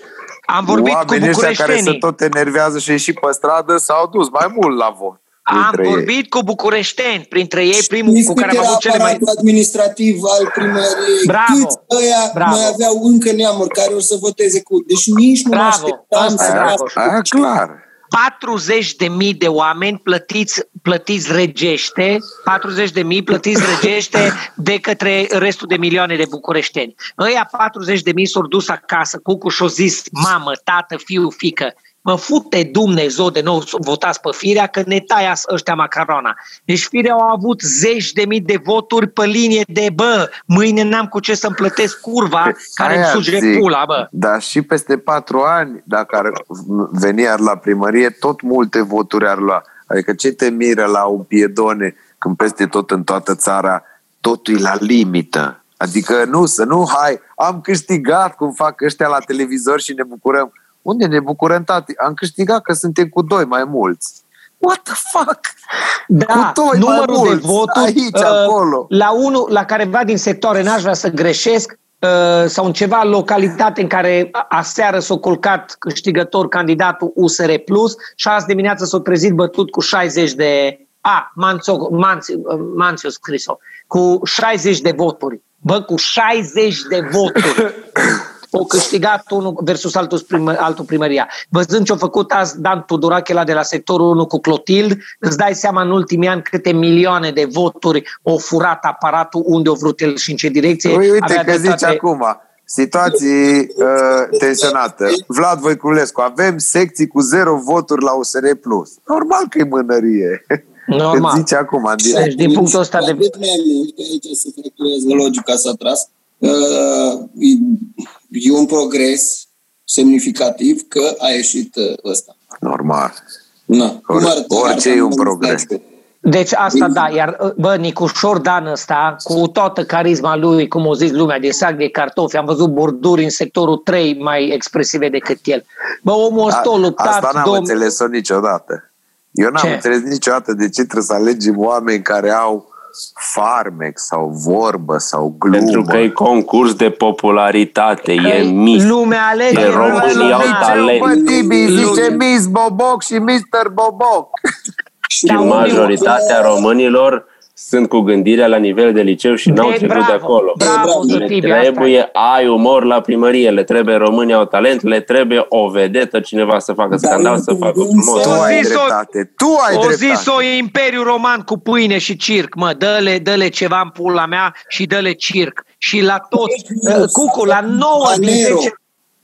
[SPEAKER 1] Am vorbit cu
[SPEAKER 2] oamenii ăștia care se
[SPEAKER 1] bucureștenii.
[SPEAKER 2] tot enervează și ieși pe stradă s-au dus mai mult la vot.
[SPEAKER 1] Am
[SPEAKER 2] dintre ei.
[SPEAKER 1] vorbit cu bucureșteni, printre ei primul
[SPEAKER 5] Știți
[SPEAKER 1] cu
[SPEAKER 5] cât
[SPEAKER 1] care am
[SPEAKER 5] era
[SPEAKER 1] avut cele mai...
[SPEAKER 5] aparatul administrativ al primăriei?
[SPEAKER 1] Bravo,
[SPEAKER 5] Câți ăia
[SPEAKER 1] bravo.
[SPEAKER 5] mai aveau încă neamuri care o să voteze cu... Deci nici nu mă
[SPEAKER 1] Bravo,
[SPEAKER 5] așteptam
[SPEAKER 1] asta
[SPEAKER 5] să
[SPEAKER 1] e,
[SPEAKER 2] Aia,
[SPEAKER 1] bravo.
[SPEAKER 2] aia clar.
[SPEAKER 1] 40 de mii de oameni plătiți, plătiți regește, 40 de mii plătiți regește de către restul de milioane de bucureșteni. Ăia 40 de mii s-au dus acasă, Cucuș și-au zis, mamă, tată, fiu, fică, mă fute Dumnezeu de nou să votați pe firea că ne taia ăștia macarona. Deci firea au avut zeci de mii de voturi pe linie de bă, mâine n-am cu ce să-mi plătesc curva care îmi
[SPEAKER 2] Aia
[SPEAKER 1] suge
[SPEAKER 2] zic.
[SPEAKER 1] pula, bă.
[SPEAKER 2] Dar și peste patru ani, dacă ar veni ar la primărie, tot multe voturi ar lua. Adică ce te miră la un piedone când peste tot în toată țara totul e la limită? Adică nu, să nu, hai, am câștigat cum fac ăștia la televizor și ne bucurăm. Unde ne bucurăm, tati? Am câștigat că suntem cu doi mai mulți. What the fuck?
[SPEAKER 1] Da,
[SPEAKER 2] Cu doi mai
[SPEAKER 1] numărul de
[SPEAKER 2] mulți,
[SPEAKER 1] voturi
[SPEAKER 2] aici,
[SPEAKER 1] uh,
[SPEAKER 2] acolo.
[SPEAKER 1] la unul, la careva din sectoare, n-aș vrea să greșesc, uh, sau în ceva localitate în care a- aseară s-a colcat câștigător candidatul USR Plus și azi dimineață s-a trezit bătut cu 60 de... A, Manțo, Manț, Manțiu scris-o. Cu 60 de voturi. Bă, cu 60 de voturi. [coughs] O câștigat unul versus altul, primă, altul primăria. Văzând ce a făcut azi Dan Tudorache la de la sectorul 1 cu Clotild, îți dai seama în ultimii ani câte milioane de voturi au furat aparatul unde au vrut el și în ce direcție.
[SPEAKER 2] Ui, uite
[SPEAKER 1] Avea
[SPEAKER 2] că zici
[SPEAKER 1] dreptate.
[SPEAKER 2] acum, situații uh, tensionate. Vlad Voiculescu, avem secții cu zero voturi la USR+. Plus. Normal că e mânărie.
[SPEAKER 1] Normal.
[SPEAKER 2] Îți zice acum, în direct.
[SPEAKER 1] Deci, din punctul ăsta de...
[SPEAKER 5] Atât mai mult, că aici se fracturează logica s-a tras, uh, e, e un progres semnificativ că a ieșit uh, ăsta.
[SPEAKER 2] Normal.
[SPEAKER 5] Na, cum
[SPEAKER 2] Or-
[SPEAKER 5] arăta-
[SPEAKER 2] orice
[SPEAKER 5] arăta
[SPEAKER 2] e un
[SPEAKER 5] în
[SPEAKER 2] progres.
[SPEAKER 5] flashback.
[SPEAKER 1] Deci asta da, iar bă, Nicușor Dan ăsta, cu toată carisma lui, cum o zis lumea, de sac de cartofi, am văzut borduri în sectorul 3 mai expresive decât el. Bă, omul ăsta a
[SPEAKER 2] A,
[SPEAKER 1] luptat,
[SPEAKER 2] asta n-am
[SPEAKER 1] domn-
[SPEAKER 2] înțeles-o niciodată. Eu n-am
[SPEAKER 1] Ce?
[SPEAKER 2] înțeles niciodată de ce trebuie să alegem oameni care au farmec sau vorbă sau glumă.
[SPEAKER 3] Pentru că e concurs de popularitate, e mis.
[SPEAKER 1] Lumea alege
[SPEAKER 3] E România au
[SPEAKER 1] lumea-
[SPEAKER 3] talent.
[SPEAKER 2] Bă, Tibi, zice
[SPEAKER 1] Lumea-
[SPEAKER 2] Miss Boboc și Mr. Boboc.
[SPEAKER 3] Și
[SPEAKER 1] Da,
[SPEAKER 3] majoritatea românilor sunt cu gândirea la nivel de liceu și n-au
[SPEAKER 1] De-
[SPEAKER 3] trecut
[SPEAKER 1] bravo,
[SPEAKER 3] de acolo.
[SPEAKER 1] bravo,
[SPEAKER 5] bravo.
[SPEAKER 3] Le
[SPEAKER 1] Tibi, asta e.
[SPEAKER 3] trebuie ai umor la primărie, le trebuie România au talent, le trebuie o vedetă, cineva să facă scandal,
[SPEAKER 5] nu
[SPEAKER 3] să facă
[SPEAKER 5] cuvânt
[SPEAKER 3] frumos.
[SPEAKER 2] Tu
[SPEAKER 1] O
[SPEAKER 2] ai
[SPEAKER 1] zis-o-
[SPEAKER 2] dreptate. Tu ai
[SPEAKER 1] O
[SPEAKER 2] dreptate.
[SPEAKER 1] zis-o Imperiul Roman cu pâine și circ, mă, dă-le, dă-le ceva în pula mea și dă-le circ. Și la toți, uh, Cucu, la 9 din
[SPEAKER 5] Nero.
[SPEAKER 1] 10...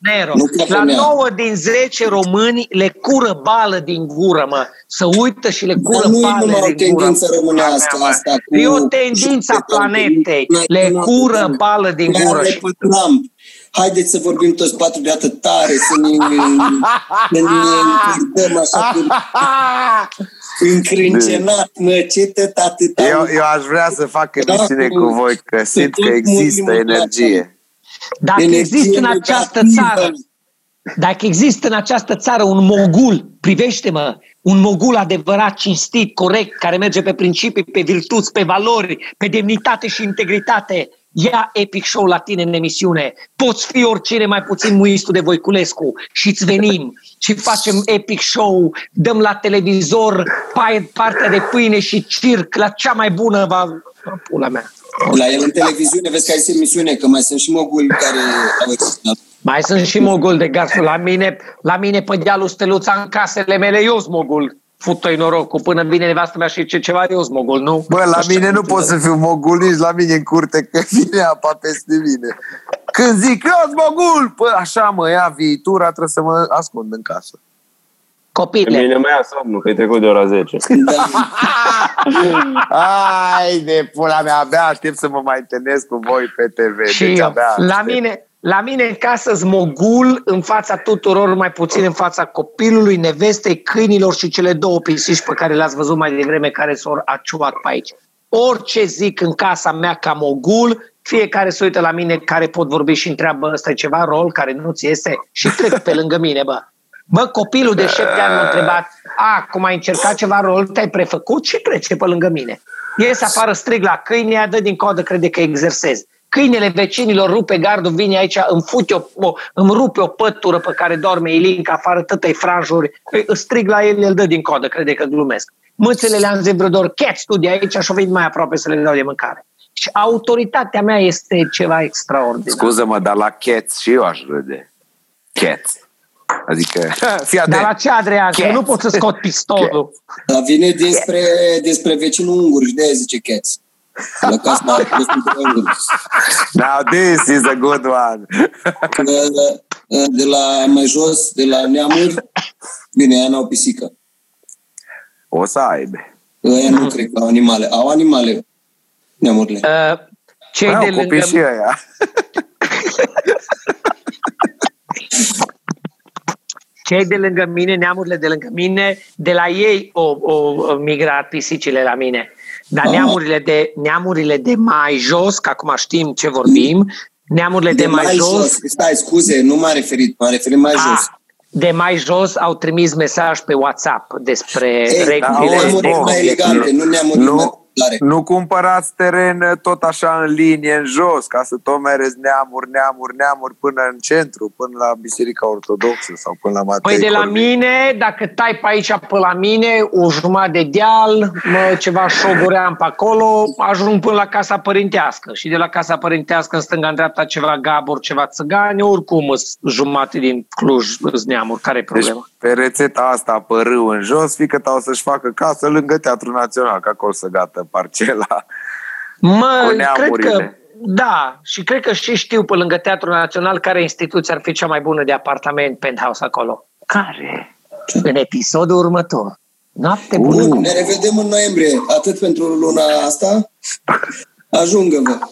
[SPEAKER 1] Nero.
[SPEAKER 5] Nu ca
[SPEAKER 1] La
[SPEAKER 5] femeia.
[SPEAKER 1] 9 din 10 români le cură bală din gură, mă. Să uită și le cură
[SPEAKER 5] Dar nu e
[SPEAKER 1] bală
[SPEAKER 5] numai o
[SPEAKER 1] din gură.
[SPEAKER 5] tendință românească
[SPEAKER 1] Mă.
[SPEAKER 5] asta cu-
[SPEAKER 1] E o tendință a planetei. Le cură bală din
[SPEAKER 5] Mai
[SPEAKER 1] gură.
[SPEAKER 5] are
[SPEAKER 1] Și
[SPEAKER 5] pe Trump. Haideți să vorbim toți patru de atât tare, să ne, să ne încurdăm așa cu... [laughs] Încrâncenat, năcită, atâta.
[SPEAKER 2] Eu, eu aș vrea să fac emisiune cu voi, că simt că există energie.
[SPEAKER 1] Dacă
[SPEAKER 5] Energie
[SPEAKER 1] există în această
[SPEAKER 5] negativă.
[SPEAKER 1] țară, dacă există în această țară un mogul, privește-mă, un mogul adevărat, cinstit, corect, care merge pe principii, pe virtuți, pe valori, pe demnitate și integritate, ia Epic Show la tine în emisiune. Poți fi oricine, mai puțin muistul de Voiculescu și îți venim și facem Epic Show, dăm la televizor pa- partea de pâine și circ, la cea mai bună va... Pula mea.
[SPEAKER 5] La el în televiziune, vezi că ai emisiune, că mai sunt și moguli care au existat.
[SPEAKER 1] Mai sunt și mogul de garsul. La mine, la mine pe dealul Steluța în casele mele, eu sunt mogul. Fută-i norocul. Până vine nevastă mea și ce ceva, eu sunt mogul, nu?
[SPEAKER 2] Bă, la mine nu pot să fiu mogul nici la mine în curte, că [laughs] vine apa peste mine. Când zic, eu sunt mogul, păi așa mă ia viitura, trebuie să mă ascund în casă.
[SPEAKER 3] Pe
[SPEAKER 1] Copile,
[SPEAKER 3] mine mai ia somnul, că e trecut de ora 10.
[SPEAKER 5] Da, [laughs]
[SPEAKER 2] Ai de pula mea, abia aștept să mă mai întâlnesc cu voi pe TV.
[SPEAKER 1] și
[SPEAKER 2] deci
[SPEAKER 1] eu.
[SPEAKER 2] abia
[SPEAKER 1] La
[SPEAKER 2] aștept.
[SPEAKER 1] mine, la mine în casă sunt mogul în fața tuturor, mai puțin în fața copilului, nevestei, câinilor și cele două pisici pe care le-ați văzut mai devreme care s-au aciuat pe aici. Orice zic în casa mea ca mogul, fiecare se uită la mine care pot vorbi și întreabă ăsta e ceva rol care nu ți iese și trec pe lângă mine, bă. Bă, copilul de șapte ani m-a întrebat, a, cum ai încercat ceva rol, te-ai prefăcut și trece pe lângă mine. Ies afară, strig la câine, ea dă din codă, crede că exersez. Câinele vecinilor rupe gardul, vine aici, îmi fute o, o, îmi rupe o pătură pe care dorme Ilinca afară, tătăi franjuri, îi- îi strig la el, el dă din codă, crede că glumesc. Mâțele le-am zis vreo două ori, cats tu de aici și-o venit mai aproape să le dau de mâncare. Și autoritatea mea este ceva extraordinar.
[SPEAKER 2] Scuză-mă, dar la Cats și eu aș râde. Cats. Adică, [laughs] fii
[SPEAKER 1] Dar la
[SPEAKER 2] atent.
[SPEAKER 1] ce, Adrian? Că
[SPEAKER 2] Cats.
[SPEAKER 1] nu pot să scot pistolul. [laughs]
[SPEAKER 5] Dar vine despre, despre vecinul ungur și de aia zice Cats. La casa de unguri.
[SPEAKER 2] Now this is a good one.
[SPEAKER 5] De la mai jos, de la neamuri, bine, ea n-au pisică.
[SPEAKER 2] O să aibă.
[SPEAKER 5] Ăia nu cred că au animale. Au animale, neamurile.
[SPEAKER 1] Uh, Cei de
[SPEAKER 2] Au
[SPEAKER 1] lângă
[SPEAKER 2] copii și ăia. [laughs]
[SPEAKER 1] cei de lângă mine, neamurile de lângă mine, de la ei o, o, o migrat pisicile la mine. Dar
[SPEAKER 5] Ah.
[SPEAKER 1] neamurile de, neamurile de mai jos, că acum știm ce vorbim, neamurile de, mai, jos,
[SPEAKER 5] Stai, scuze, nu m-am referit, m-am referit mai jos.
[SPEAKER 1] a, de mai jos au trimis mesaj pe WhatsApp despre
[SPEAKER 5] Ei,
[SPEAKER 1] regulile.
[SPEAKER 2] auzi,
[SPEAKER 5] neamuri
[SPEAKER 2] bă,
[SPEAKER 5] mai elegante, nu neamuri mai
[SPEAKER 2] Nu,
[SPEAKER 5] populare.
[SPEAKER 2] nu cumpărați teren uh, tot așa în linie, în jos, ca să tot mereți neamuri, neamuri, neamuri până în centru, până la Biserica Ortodoxă sau până la Matei
[SPEAKER 1] Păi de la
[SPEAKER 2] Corvin.
[SPEAKER 1] mine, dacă tai pe aici pe la mine, o jumătate de deal, mă, ceva șogoream pe acolo, ajung până la casa părintească. Și de la casa părintească în stânga, în dreapta, ceva gaburi, ceva țăgani, oricum îs jumate din Cluj, îs neamuri. Care e
[SPEAKER 2] Deci
[SPEAKER 1] problema?
[SPEAKER 2] pe rețeta asta pe râu în jos, fică ta o să-și facă casă lângă Teatrul Național, că acolo să gata parcela.
[SPEAKER 1] Mă,
[SPEAKER 2] cu
[SPEAKER 1] cred
[SPEAKER 2] neamurile.
[SPEAKER 1] că, da, și cred că și știu pe lângă Teatrul Național care instituție ar fi cea mai bună de apartament penthouse acolo. Care? În episodul următor. Noapte bună!
[SPEAKER 5] Bun, ne revedem în noiembrie. Atât pentru luna asta. Ajungă-vă. [laughs]